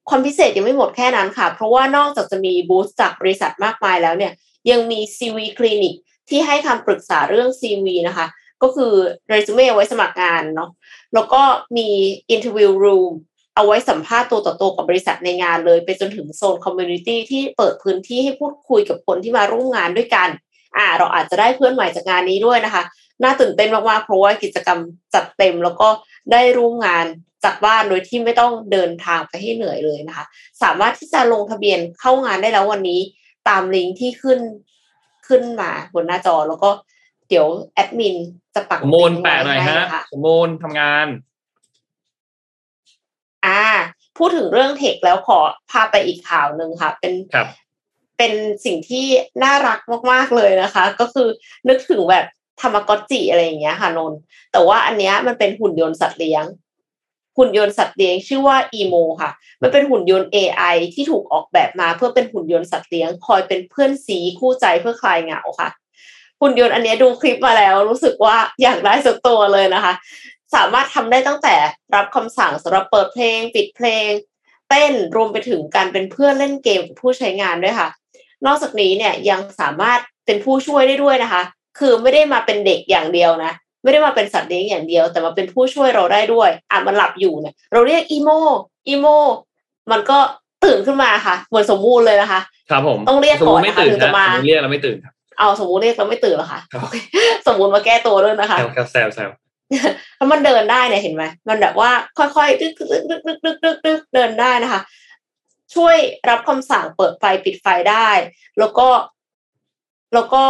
ความพิเศษยังไม่หมดแค่นั้นค่ะ เพราะว่านอกจากจะมีบูธจากบริษัทมากมายแล้วเนี่ย ยังมี CV คลินิกที่ให้คำปรึกษาเรื่อง CV นะคะ ก็คือเรซูเม่ไว้สมัครงานเนาะแล้วก็มี interview room เอาไว้สัมภาษณ์ตัวต่อตัวกับบริษัทในงานเลย ไปจนถึงโซน community ที่เปิดพื้นที่ให้พูดคุยกับคนที่มาร่วมงานด้วยกัน อ่า เราอาจจะได้เพื่อนใหม่จากงานนี้ด้วยนะคะ น่าตื่นเต้นมากๆเพราะว่ากิจกรรมจัดเต็มแล้วก็ได้ร่วมงานจากบ้านโดยที่ไม่ต้องเดินทางไปให้เหนื่อยเลยนะคะ สามารถที่จะลงทะเบียนเข้างานได้แล้ววันนี้ตามลิงก์ที่ขึ้นขึ้นมาบนหน้าจอแล้วก็เดี๋ยวแอดมินจะปักสมมูลแปะหน่อยฮะสมมูลทำงาน อ่า พูดถึงเรื่องเทคแล้วขอพาไปอีกข่าวหนึ่งค่ะ เป็นครับเป็นสิ่งที่น่ารักมากๆเลยนะคะ ก็คือนึกถึงแบบธรรมกอจิอะไรอย่างเงี้ยค่ะนนแต่ว่าอันเนี้ยมันเป็นหุ่นยนต์สัตว์เลี้ยง หุ่นยนต์สัตว์เลี้ยงชื่อว่าอีโมค่ะ มันเป็นหุ่นยนต์ AI ที่ถูกออกแบบมาเพื่อเป็นหุ่นยนต์สัตว์เลี้ยง คอยเป็นเพื่อนสีคู่ใจเพื่อคลายเหงาค่ะ หุ่นยนต์อันนี้ดูคลิปมาแล้วรู้สึกว่าอยากได้สักตัวเลยนะคะ สามารถทำได้ตั้งแต่รับคำสั่งสำหรับเปิดเพลง ปิดเพลง เต้นรวมไปถึงการเป็นเพื่อนเล่นเกมกับผู้ใช้งานด้วยค่ะ นอกจากนี้เนี่ยยังสามารถเป็นผู้ช่วยได้ด้วยนะคะ คือไม่ได้มาเป็นเด็กอย่างเดียวนะไม่ได้มาเป็นสัตว์เลี้ยงอย่างเดียว แต่มาเป็นผู้ช่วยเราได้ด้วยอะมันหลับอยู่เนี่ยเราเรียกอีโมอีโมมันก็ตื่นขึ้นมาค่ะเหมือนสมมูลเลยนะคะ ครับผมต้องเรียกก่อนไม่นะคะตื่นถึงจะนะมาสมมุติเรียกแล้วไม่ตื่นครับเอาสมมูลเรียกแล้วไม่ตื่นหรอคะครับโอเคสมมูลมาแก้ตัวด้วยนะคะแซวครับแซวแซว ถ้ามันเดินได้เนี่ยเห็นไหมมันแบบว่าค่อยๆดึกดึกดึกดึกดึกดึกดึกเดินได้นะคะ ช่วยรับคำสั่งเปิดไฟปิดไฟได้ แล้วก็ แล้วก็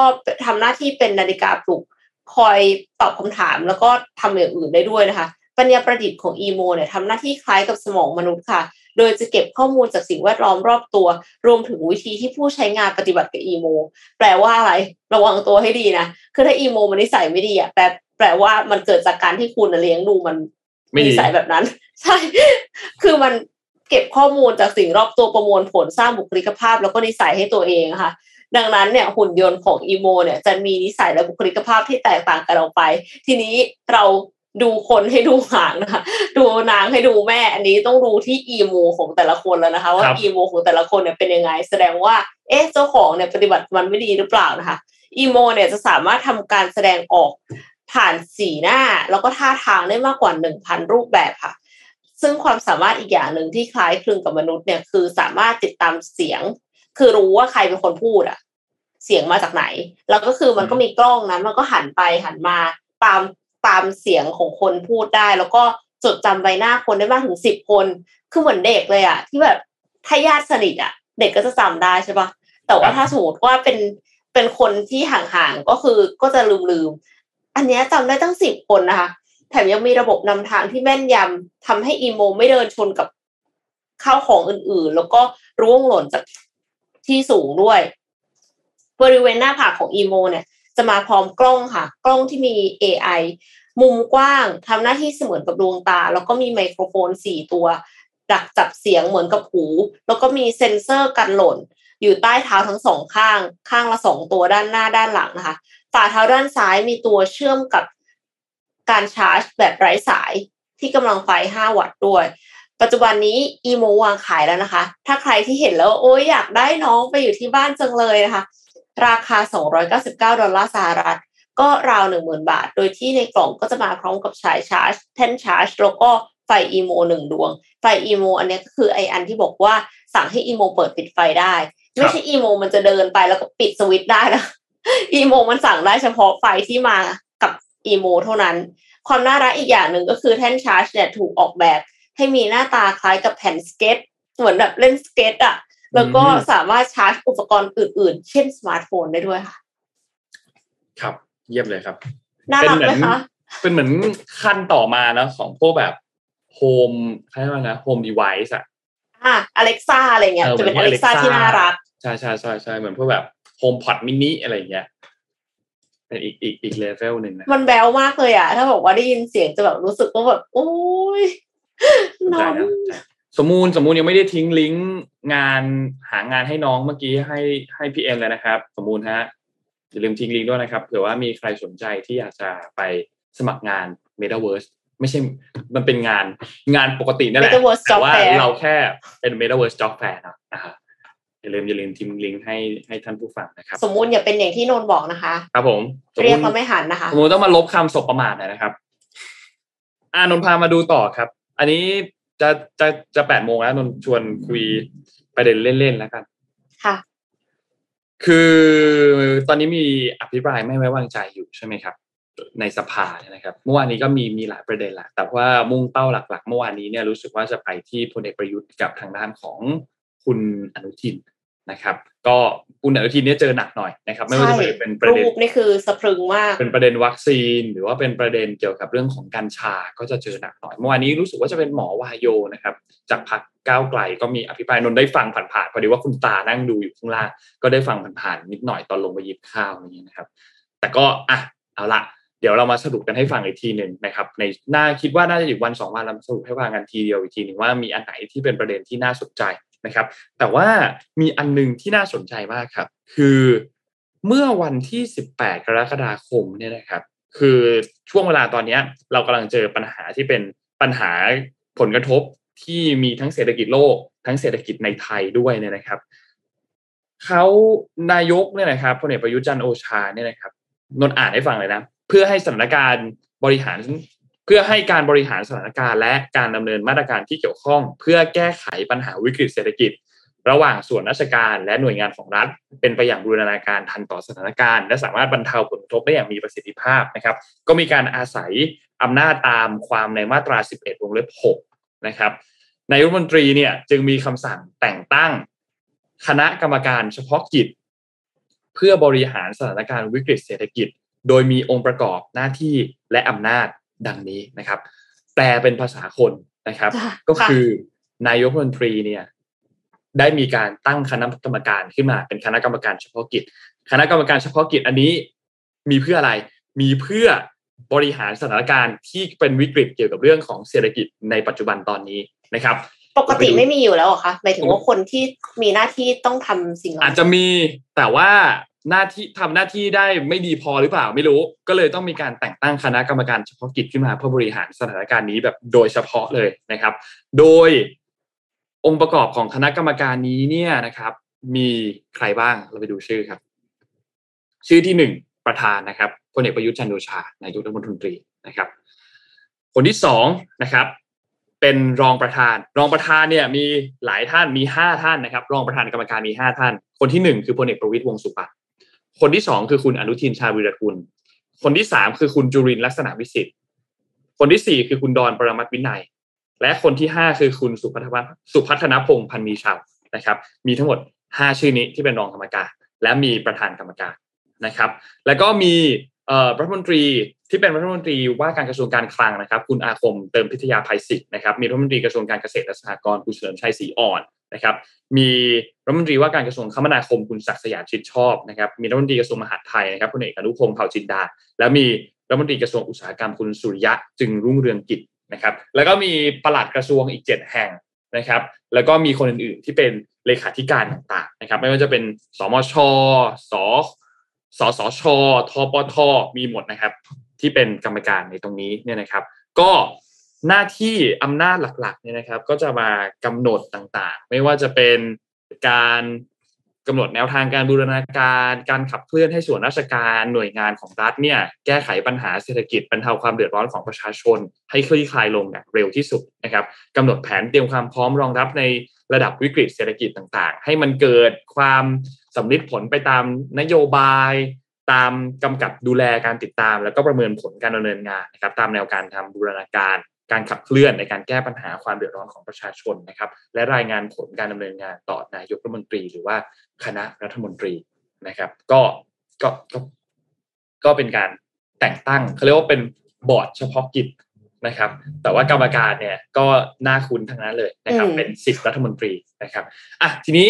ทำหน้าที่เป็นนาฬิกาปลุกคอยตอบคำถาม แล้วก็ทำอย่างอื่นได้ด้วยนะคะ ปัญญาประดิษฐ์ของอีโมเนี่ยทำหน้าที่คล้ายกับสมองมนุษย์ค่ะ โดยจะเก็บข้อมูลจากสิ่งแวดล้อมรอบตัว รวมถึงวิธีที่ผู้ใช้งานปฏิบัติกับอีโม แปลว่าอะไร ระวังตัวให้ดีนะ คือถ้าอีโมมันนิสัยไม่ดีอะแปล แปลว่ามันเกิดจากการที่คุณน่ะเลี้ยงดูมันไม่ดีนิสัยแบบนั้น ใช่ คือมันเก็บข้อมูลจากสิ่งรอบตัวประมวลผลสร้างบุคลิกภาพ แล้วก็นิสัยให้ตัวเองอะค่ะ ดังนั้นเนี่ยหุ่นยนต์ของอีโมเนี่ยจะมีนิสัยและบุคลิกภาพที่แตกต่างกันออกไป ทีนี้เราดูคนให้ดูหางนะคะดูนางให้ดูแม่ อันนี้ต้องดูที่อีโมของแต่ละคนแล้วนะคะ ว่าครับอีโมของแต่ละคนเนี่ยเป็นยังไง แสดงว่าเอ๊ะเจ้าของเนี่ยปฏิบัติมันไม่ดีหรือเปล่านะคะอีโมเนี่ยจะสามารถทำการแสดงออก ผ่านสีหน้าแล้วก็ท่าทางได้มากกว่าหนึ่งพันรูปแบบค่ะ ซึ่งความสามารถอีกอย่างหนึ่งที่คล้ายคลึงกับมนุษย์เนี่ยคือสามารถติดตามเสียง คือรู้ว่าใครเป็นคนพูดอะเสียงมาจากไหน แล้วก็คือมันก็มีกล้องนะมันก็หันไปหันมาตามตามเสียงของคนพูดได้ แล้วก็จดจำใบหน้าคนได้มากถึงสิบคน คือเหมือนเด็กเลยอะที่แบบถ้าญาติสนิทอะเด็กก็จะจำได้ใช่ปะแต่ว่าถ้าสมมติว่าเป็นเป็นคนที่ห่างๆก็คือก็จะลืมๆ อันเนี้ยจำได้ตั้งสิบคนนะคะแถมยังมีระบบนำทางที่แม่นยำทำให้อีโมไม่เดินชนกับข้าวของอื่นๆ แล้วก็ร่วงหล่นจากที่สูงด้วย บริเวณหน้าผากของอีโมเนี่ย จะมาพร้อมกล้องค่ะ กล้องที่มี AI มุมกว้างทำหน้าที่เสมือนกับดวงตา แล้วก็มีไมโครโฟนสี่ตัวดักจับเสียงเหมือนกับหู แล้วก็มีเซ็นเซอร์กันหล่น อยู่ใต้เท้าทั้งสองข้าง ข้างละสองตัวด้านหน้าด้านหลังนะคะ ฝ่าเท้าด้านซ้ายมีตัวเชื่อมกับการชาร์จแบบไร้สายที่กำลังไฟ 5 วัตต์ด้วย ปัจจุบันนี้อีโมวางขายแล้วนะคะ ถ้าใครที่เห็นแล้ว โอ้ยอยากได้น้องไปอยู่ที่บ้านจังเลยนะคะ ราคา 299 ดอลลาร์สหรัฐ ก็ราว 10,000 บาท โดยที่ในกล่องก็จะมาพร้อมกับสายชาร์จแท่นชาร์จแล้วก็ไฟอีโมหนึ่งดวง ไฟอีโมอันนี้ก็คือไออันที่บอกว่าสั่งให้อีโมเปิดปิดไฟได้ ไม่ใช่อีโมมันจะเดินไปแล้วก็ปิดสวิตช์ได้นะ อีโมมันสั่งได้เฉพาะไฟที่มากับอีโมเท่านั้น ความน่ารักอีกอย่างหนึ่งก็คือแท่นชาร์จเนี่ยถูกออกแบบ ให้มีหน้าตาคล้ายกับแผ่นสเก็ต เหมือนแบบเล่นสเก็ตอะแล้วก็สามารถชาร์จอุปกรณ์อื่น ๆ เช่นสมาร์ทโฟนได้ด้วยค่ะ ครับ เยี่ยมเลยครับน่ารักไหมคะเป็นเหมือนขั้นต่อมานะของพวกแบบ home ใช่ไหมนะ home device อะอะ Alexa อะไรเงี้ยเออจะเป็นเหมืออนเล็กซ่า Alexa ที่น่ารัก ใช่ใช่ใช่ใช่เหมือนพวกแบบ โฮมพอดมินิอะไรอย่างเงี้ยเป็นอีกอีกอีกเลเวลหนึ่งนะมันแบวมากเลยอะ ถ้าบอกว่าได้ยินเสียงจะแบบรู้สึกว่าแบบ โอ้ยสนน้ใจองนะสนใจสมมูลสมมูลยังไม่ได้ทิ้งลิงก์งานหางานให้น้องเมื่อกี้ให้ให้พี่เอ็มเลยนะครับสมมูลฮะอย่าลืมทิ้งลิงก์ด้วยนะครับเผื่อว่ามีใครสนใจที่อยากจะไปสมัครงาน Metaverse ไม่ใช่มันเป็นงานงานปกตินั่นแหละ Metaverse แต่ Job ว่า Fair เราแค่เป็น Metaverse Job Fair เนอะนะฮะ อย่าลืมอย่าลืมทิ้งลิงก์ให้ให้ท่านผู้ฟังนะครับ สมมุติอย่าเป็นอย่างที่นนท์บอกนะคะ ครับผมสมเรียกมุเขาติไม่หันนะคะ สมมติต้องมาลบคำสบประมาทหน่อยนะครับ อ่านนท์พามาดูต่อครับ อันนี้จะจะจะแปดโมงแล้วนนท์ชวนคุยประเด็นเล่นๆแล้วกัน ค่ะ คือตอนนี้มีอภิปรายไม่ไว้วางใจอยู่ใช่ไหมครับ ในสภาเนี่ยนะครับเมื่อวานนี้ก็มีมีหลายประเด็นแหละแต่ว่ามุ่งเป้าหลัก ๆ เมื่อวานนี้เนี่ยรู้สึกว่าจะไปที่พลเอกประยุทธ์กับทางด้านของคุณอนุทิน นะครับก็คุณอนุทินเนี่ยเจอหนักหน่อยนะครับไม่ว่าจะเป็นประรูเด็นปนี่คือสะพรึงมากเป็นประเด็นวัคซีน หรือว่าเป็นประเด็นเกี่ยวกับเรื่องของกัญชาก็จะเจอหนักหน่อยเมื่อวานนี้รู้สึกว่าจะเป็นหมอวายโยนะครับจากพรรคก้าวไกลก็มีอภิปรายนนท์ได้ฟังผ่านๆพอดีว่าคุณตานั่งดูอยู่ข้างล่างก็ได้ฟังผ่านๆนิดหน่อยตอนลงไปหยิบข้าวอย่างนี้ยนะครับ แต่ก็อะเอาละเดี๋ยวเรามาสรุปกันให้ฟังอีกทีหนึ่งนะครับในน่าคิดว่าน่าจะอยู่วันสองวันเราสรุปให้ฟังกันทีเดียวอีกทีหนึ่งว่ามีอันไหนที่เป็นประเด็นที่น่าสนใจ นะครับ แต่ว่ามีอันหนึงที่น่าสนใจมากครับ คือเมื่อวันที่ 18 กรกฎาคมเนี่ยนะครับ คือช่วงเวลาตอนนี้เรากำลังเจอปัญหาที่เป็นปัญหาผลกระทบที่มีทั้งเศรษฐกิจโลก ทั้งเศรษฐกิจในไทยด้วยเนี่ยนะครับเขานายกเนี่ยนะครับพลเอกประยุจันโอชาเนี่ยนะครับนนท์อ่านให้ฟังเลยนะ เพื่อให้สถานการณ์บริหาร เพื่อให้การบริหารสถานการณ์และการดำเนินมาตรการที่เกี่ยวข้อง เพื่อแก้ไขปัญหาวิกฤตเศรษฐกิจ ระหว่างส่วนราชการและหน่วยงานของรัฐ เป็นไปอย่างบูรณาการทันต่อสถานการณ์ และสามารถบรรเทาผลกระทบได้อย่างมีประสิทธิภาพนะครับ ก็มีการอาศัยอำนาจตามความในมาตรา 11 วงเล็บ 6 นะครับนายรัฐมนตรีเนี่ยจึงมีคำสั่งแต่งตั้งคณะกรรมการเฉพาะกิจ เพื่อบริหารสถานการณ์วิกฤตเศรษฐกิจ โดยมีองค์ประกอบหน้าที่และอำนาจ ดังนี้นะครับ แปลเป็นภาษาคนนะครับค่ะก็คือนายกรัฐมนตรีเนี่ยได้มีการตั้งคณะกรรมการขึ้นมา เป็นคณะกรรมการเฉพาะกิจ คณะกรรมการเฉพาะกิจอันนี้มีเพื่ออะไรมีเพื่อบริหารสถานการณ์ที่เป็นวิกฤตเกี่ยวกับเรื่องของเศรษฐกิจในปัจจุบันตอนนี้นะครับ ปกติไม่มีอยู่แล้วเหรอคะหมายถึงว่าคนที่มีหน้าที่ต้องทำสิ่งเหล่าอาจนี้จะมีแต่ว่า หน้าที่ทำหน้าที่ได้ไม่ดีพอหรือเปล่าไม่รู้ ก็เลยต้องมีการแต่งตั้งคณะกรรมการเฉพาะกิจขึ้นมาเพื่อบริหารสถานการณ์นี้แบบโดยเฉพาะเลยนะครับ โดยองค์ประกอบของคณะกรรมการนี้เนี่ยนะครับ มีใครบ้างเราไปดูชื่อครับ ชื่อที่หนึ่งประธานนะครับพลเอกประยุทธ์จันทร์โอชานายกรัฐมนตรีนะครับ คนที่สองนะครับเป็นรองประธาน รองประธานเนี่ยมีหลายท่านมีห้าท่านนะครับ รองประธานกรรมการมีห้าท่าน คนที่หนึ่งคือพลเอกประวิตยวงสุปัตน์ คนที่สองคือคุณอนุทินชาญวิรกุล คนที่สามคือคุณจุรินลักษณะวิสิทธิ์ คนที่สี่คือคุณดอนปรมัตวินัย และคนที่ห้าคือคุณสุพัฒนสุพัฒนพงษ์พันมีชาวนะครับ มีทั้งหมดห้าชื่อนี้ที่เป็นรองกรรมการ และมีประธานกรรมการนะครับ แล้วก็มีเอ่อรัฐมนตรีที่เป็นรัฐมนตรีว่าการกระทรวงการคลังนะครับ คุณอาคมเติมพิทยาภัยศิษย์นะครับ มีรัฐมนตรีกระทรวงการเกษตรและสหกรณ์คุณเฉลิมชัยศรีอ่อน นะครับมีรัฐมนตรีว่าการกระทรวงคมนาคมคุณศักดิ์สยามชิดชอบนะครับมีรัฐมนตรีกระทรวงมหาดไทยนะครับคุณเอกอนุพงศ์เผ่าจินดา และมีรัฐมนตรีกระทรวงอุตสาหกรรมคุณสุริยะจึงรุ่งเรืองกิจนะครับแล้วก็มีปลัดกระทรวงอีกเจ็ดแห่งนะครับแล้วก็มีคนอื่นๆ ที่เป็นเลขาธิการต่างๆนะครับไม่ว่าจะเป็นสมชสสสชทปทมีหมดนะครับที่เป็นกรรมการในตรงนี้เนี่ยนะครับ ก็ หน้าที่อำนาจหลักๆเนี่ยนะครับ ก็จะมากำหนดต่างๆ ไม่ว่าจะเป็นการกำหนดแนวทางการบูรณาการ การขับเคลื่อนให้ส่วนราชการหน่วยงานของรัฐเนี่ยแก้ไขปัญหาเศรษฐกิจบรรเทาความเดือดร้อนของประชาชน ให้คลี่คลายลงอย่างเร็วที่สุดนะครับกำหนดแผนเตรียมความพร้อมรองรับในระดับวิกฤตเศรษฐกิจต่างๆ ให้มันเกิดความสำลิดผลไปตามนโยบายตามกำกับดูแลการติดตาม แล้วก็ประเมินผลการดำเนินงานนะครับตามแนวการทำบูรณาการ การขับเคลื่อนในการแก้ปัญหาความเดือดร้อนของประชาชนนะครับ และรายงานผลการดำเนินงานต่อนายกรัฐมนตรี หรือว่าคณะรัฐมนตรีนะครับ ก็ก็ก็ก็เป็นการแต่งตั้งเขาเรียกว่าเป็นบอร์ดเฉพาะกิจนะครับ แต่ว่ากรรมการเนี่ยก็น่าคุ้นทั้งนั้นเลยนะครับ เป็นสิบรัฐมนตรีนะครับอะทีนี้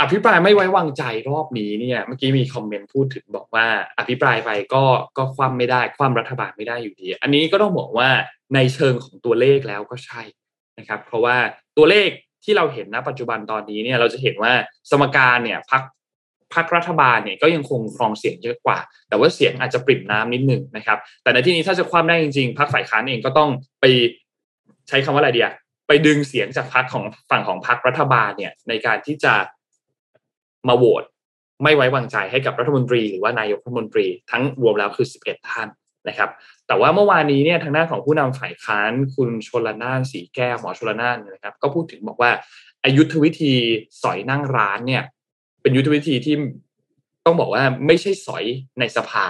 อภิปรายไม่ไว้วางใจรอบนี้เนี่ย เมื่อกี้มีคอมเมนต์พูดถึงบอกว่า อภิปรายไปก็ก็คว่ำไม่ได้คว่ำรัฐบาลไม่ได้อยู่ดี อันนี้ก็ต้องบอกว่าในเชิงของตัวเลขแล้วก็ใช่นะครับ เพราะว่าตัวเลขที่เราเห็นณปัจจุบันตอนนี้เนี่ยเราจะเห็นว่าสมการเนี่ยพักพักรัฐบาลเนี่ยก็ยังคงครองเสียงเยอะกว่า แต่ว่าเสียงอาจจะปริ่มน้ำนิดหนึ่งนะครับ แต่ในที่นี้ถ้าจะคว่ำได้จริงๆพักฝ่ายค้านเองก็ต้องไปใช้คำว่าอะไรเดียไปดึงเสียงจากพักของฝั่งของพักรัฐบาลเนี่ยในการที่จะ มาโหวตไม่ไว้วางใจให้กับรัฐมนตรี หรือว่านายกรัฐมนตรี ทั้งรวมแล้วคือ 11 ท่านนะครับ แต่ว่าเมื่อวานนี้เนี่ยทางด้านของผู้นำฝ่ายค้านคุณชลนานสีแก้วหมอชลนานนะครับ ก็พูดถึงบอกว่าอายุทธวิธีสอยนั่งร้านเนี่ย เป็นยุทธวิธีที่ต้องบอกว่าไม่ใช่สอยในสภา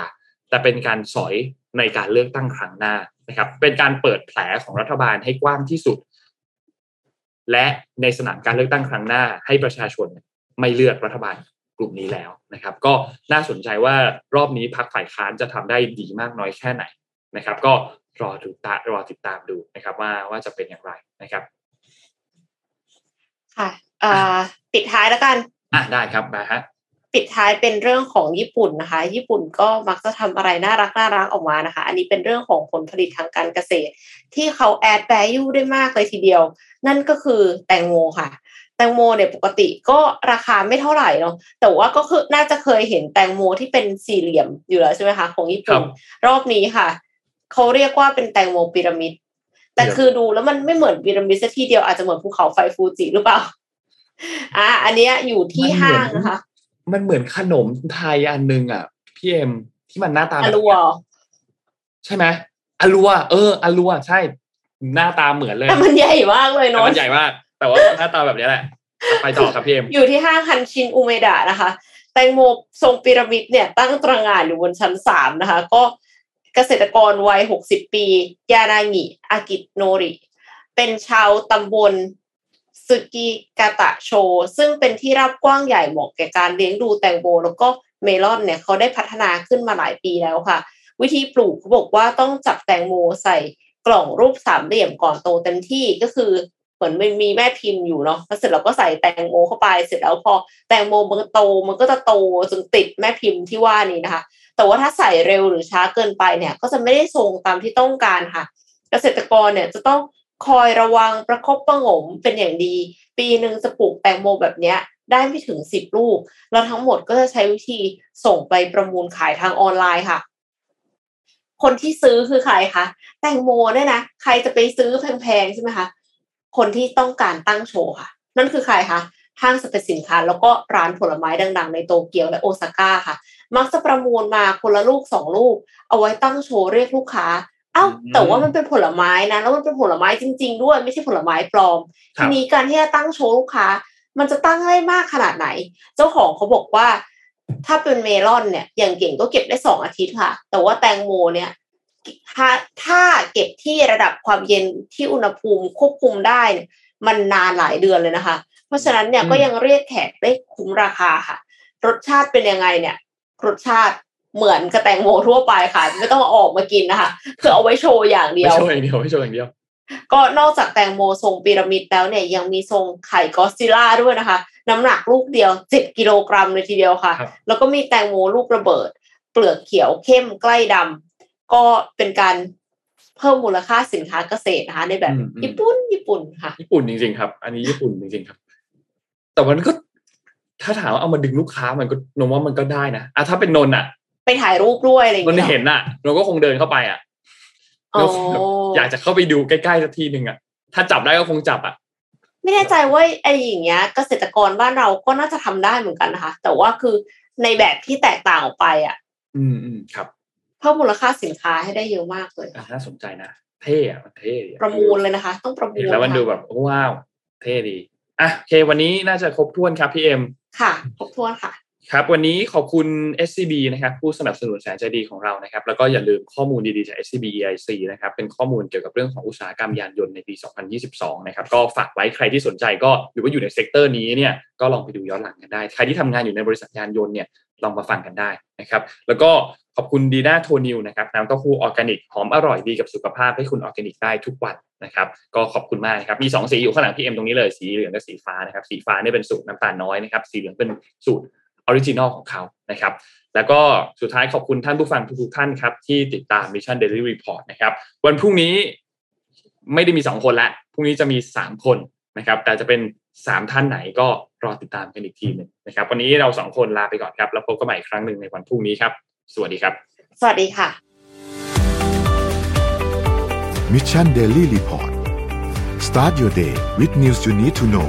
แต่เป็นการสอยในการเลือกตั้งครั้งหน้านะครับ เป็นการเปิดแผลของรัฐบาลให้กว้างที่สุด และในสนามการเลือกตั้งครั้งหน้า ให้ประชาชน ไม่เลือกรัฐบาลกลุ่มนี้แล้วนะครับ ก็น่าสนใจว่ารอบนี้พักฝ่ายค้านจะทำได้ดีมากน้อยแค่ไหนนะครับ ก็รอดูตารอติดตามดูนะครับว่าว่าจะเป็นอย่างไรนะครับค่ะปิดท้ายแล้วกันอะได้ครับมาฮะปิดท้ายเป็นเรื่องของญี่ปุ่นนะคะ ญี่ปุ่นก็มักจะทำอะไรน่ารักน่ารักออกมานะคะ อันนี้เป็นเรื่องของผลผลิตทางการเกษตร ที่เขาแอดแวลูได้มากเลยทีเดียว นั่นก็คือแตงโมค่ะแต งโมเนี่ยปกติก็ราคาไม่เท่าไหร่เนาะแต่ว่าก็คือน่าจะเคยเห็นแตงโมที่เป็นสี่เหลี่ยมอยู่แล้วใช่ไหมคะของญี่ปุ่นรอบนี้ค่ะเขาเรียกว่าเป็นแตงโมพีระมิด แต่คือดูแล้วมันไม่เหมือนพีระมิดสักทีเดียวอาจจะเหมือนภูเขาไฟฟูจิหรือเปล่าอะอันเนี้ยอยู่ที่ห้างนะคะมันเหมือนขนมไทยอันนึงอะพี่เอ็มที่มันหน้าตาอลัวใช่ไหมอลัวเอออลัวใช่ หน้าตาเหมือนเลยแต่มันใหญ่มากเลยแต่เนาะมันใหญ่มาก แต่ว่าหน้าตาแบบนี้แหละ ไปต่อครับพี่เอ็มอยู่ที่ห้างฮันชินอุเมดะนะคะ แตงโมทรงพีระมิดเนี่ยตั้งตระหง่านอยู่บนชั้นสามนะคะ ก็เกษตรกรวัยหกสิบปี ยานางิอากิโนริ เป็นชาวตำบลสึกิกาตะโช ซึ่งเป็นที่รับกว้างใหญ่เหมาะแก่การเลี้ยงดูแตงโมแล้วก็เมลอนเนี่ยเขาได้พัฒนาขึ้นมาหลายปีแล้วค่ะ วิธีปลูกเขาบอกว่าต้องจับแตงโมใส่กล่องรูปสามเหลี่ยมก่อนโตเต็มที่ก็คือ เหมือนมันมีแม่พิมพ์อยู่เนาะแล้วเสร็จเราก็ใส่แตงโมเข้าไป เสร็จแล้วพอแตงโมมันโต มันก็จะโตจนติดแม่พิมพ์ที่ว่านี้นะคะ แต่ว่าถ้าใส่เร็วหรือช้าเกินไปเนี่ย ก็จะไม่ได้ทรงตามที่ต้องการค่ะ เกษตรกรเนี่ยจะต้องคอยระวังประคบประงมเป็นอย่างดี ปีหนึ่งจะปลูกแตงโมแบบเนี้ยได้ไม่ถึงสิบลูก แล้วทั้งหมดก็จะใช้วิธีส่งไปประมูลขายทางออนไลน์ค่ะ คนที่ซื้อคือใครคะ แตงโมเนี่ยนะ ใครจะไปซื้อแพงๆใช่ไหมคะ คนที่ต้องการตั้งโชว์ค่ะ นั่นคือใครคะห้างสรรพสินค้า แล้วก็ร้านผลไม้ดังๆ ในโตเกียวและโอซาก้าค่ะ มักจะประมูลมาคนละลูกสองลูก เอาไว้ตั้งโชว์เรียกลูกค้าเอ้าอืมแต่ว่ามันเป็นผลไม้นะ แล้วมันเป็นผลไม้จริง ๆ ด้วยไม่ใช่ผลไม้ปลอมครัทีบนี้การที่จะตั้งโชว์ลูกค้า มันจะตั้งได้มากขนาดไหน เจ้าของเขาบอกว่า ถ้าเป็นเมลอนเนี่ยอย่างเก่งก็เก็บได้สองอาทิตย์ค่ะ แต่ว่าแตงโมเนี่ย ถ้าถ้าเก็บที่ระดับความเย็นที่อุณหภูมิควบคุมได้เนี่ยมันนานหลายเดือนเลยนะคะ เพราะฉะนั้นเนี่ยอืมก็ยังเรียกแขกได้คุ้มราคาค่ะ รสชาติเป็นยังไงเนี่ย รสชาติเหมือนกับแตงโมทั่วไปค่ะ ไม่ต้องเอาออกมากินนะคะคือเอาไว้โชว์อย่างเดียไม่วโชว์อย่างเดียวไม่โชว์อย่างเดียว ก็นอกจากแตงโมทรงพีระมิดแล้วเนี่ยยังมีทรงไข่กอสซิลล่าด้วยนะคะ น้ำหนักลูกเดียวเจ็ดกิโลกรัมเลยทีเดียวค่ะครับแล้วก็มีแตงโมลูกระเบิด เปลือกเขียวเข้มใกล้ดำ ก็เป็นการเพิ่มมูลค่าสินค้าเกษตรนะคะ ในแบบอืมอืมญี่ปุ่นญี่ปุ่นค่ะ ญี่ปุ่นจริงๆครับ อันนี้ญี่ปุ่นจริงๆครับ แต่มันก็ถ้าถามว่าเอามาดึงลูกค้ามันก็นนว่ามันก็ได้นะอะถ้าเป็นนนท์อะ ไปถ่ายรูปด้วยอะไรอย่างนนท์เงี้ยเห็นอะนนท์ก็คงเดินเข้าไปอะอ๋อแล้วอยากจะเข้าไปดูใกล้ๆสักทีหนึ่งอะ ถ้าจับได้ก็คงจับอะไม่แน่ใจว่าไอ้อย่างเงี้ย เกษตรกรบ้านเราก็น่าจะทำได้เหมือนกันนะคะ แต่ว่าคือในแบบที่แตกต่างออกไปอะ อืมอืมครับ เพิ่มมูลค่าสินค้าให้ได้เยอะมากเลยอะน่าสนใจนะ เท่อะมันเท่ดีอประมูลเลยนะคะ ต้องประมูลค่ะ เห็นแล้วมันดูแบบว้าว เท่ดีอะโอเควันนี้น่าจะครบถ้วนครับพี่เอ็มค่ะครบถ้วนค่ะครับวันนี้ขอบคุณ SCB นะครับผู้สนับสนุนแสนใจดีของเรานะครับแล้วก็อย่าลืมข้อมูลดีๆจาก SCB EIC นะครับเป็นข้อมูลเกี่ยวกับเรื่องของอุตสาหกรรมยานยนต์ในปี 2022 นะครับก็ฝากไว้ใครที่สนใจก็หรือว่าอยู่ใน sector นี้เนี่ยก็ลองไปดูย้อนหลังกันได้ ใครที่ทำงานอยู่ในบริษัทยานยนต์เนี่ย ลองมาฟังกันได้นะครับ แล้วก็ขอบคุณดีน่าโทนิวนะครับน้ำเต้าหู้ออร์แกนิกหอมอร่อยดีกับสุขภาพให้คุณออร์แกนิกได้ทุกวันนะครับ ก็ขอบคุณมากนะครับ มีสองสีอยู่ข้างหลังพี่เอ็มตรงนี้เลยสีเหลืองกับสีฟ้านะครับ สีฟ้าเนี่ยเป็นสูตรน้ำตาลน้อยนะครับ สีเหลืองเป็นสูตร original ของเขานะครับ แล้วก็สุดท้ายขอบคุณท่านผู้ฟังทุกๆท่านครับที่ติดตาม Mission Daily Report นะครับ วันพรุ่งนี้ไม่ได้มีสองคนละพรุ่งนี้จะมีสามคนนะครับ แต่จะเป็นสามท่านไหนก็ รอติดตามกันอีกทีหนึ่งนะครับ วันนี้เราสองคนลาไปก่อนครับ แล้วพบกันใหม่อีกครั้งหนึ่งในวันพรุ่งนี้ครับ สวัสดีครับ สวัสดีค่ะ Mission Daily Report start your day with news you need to know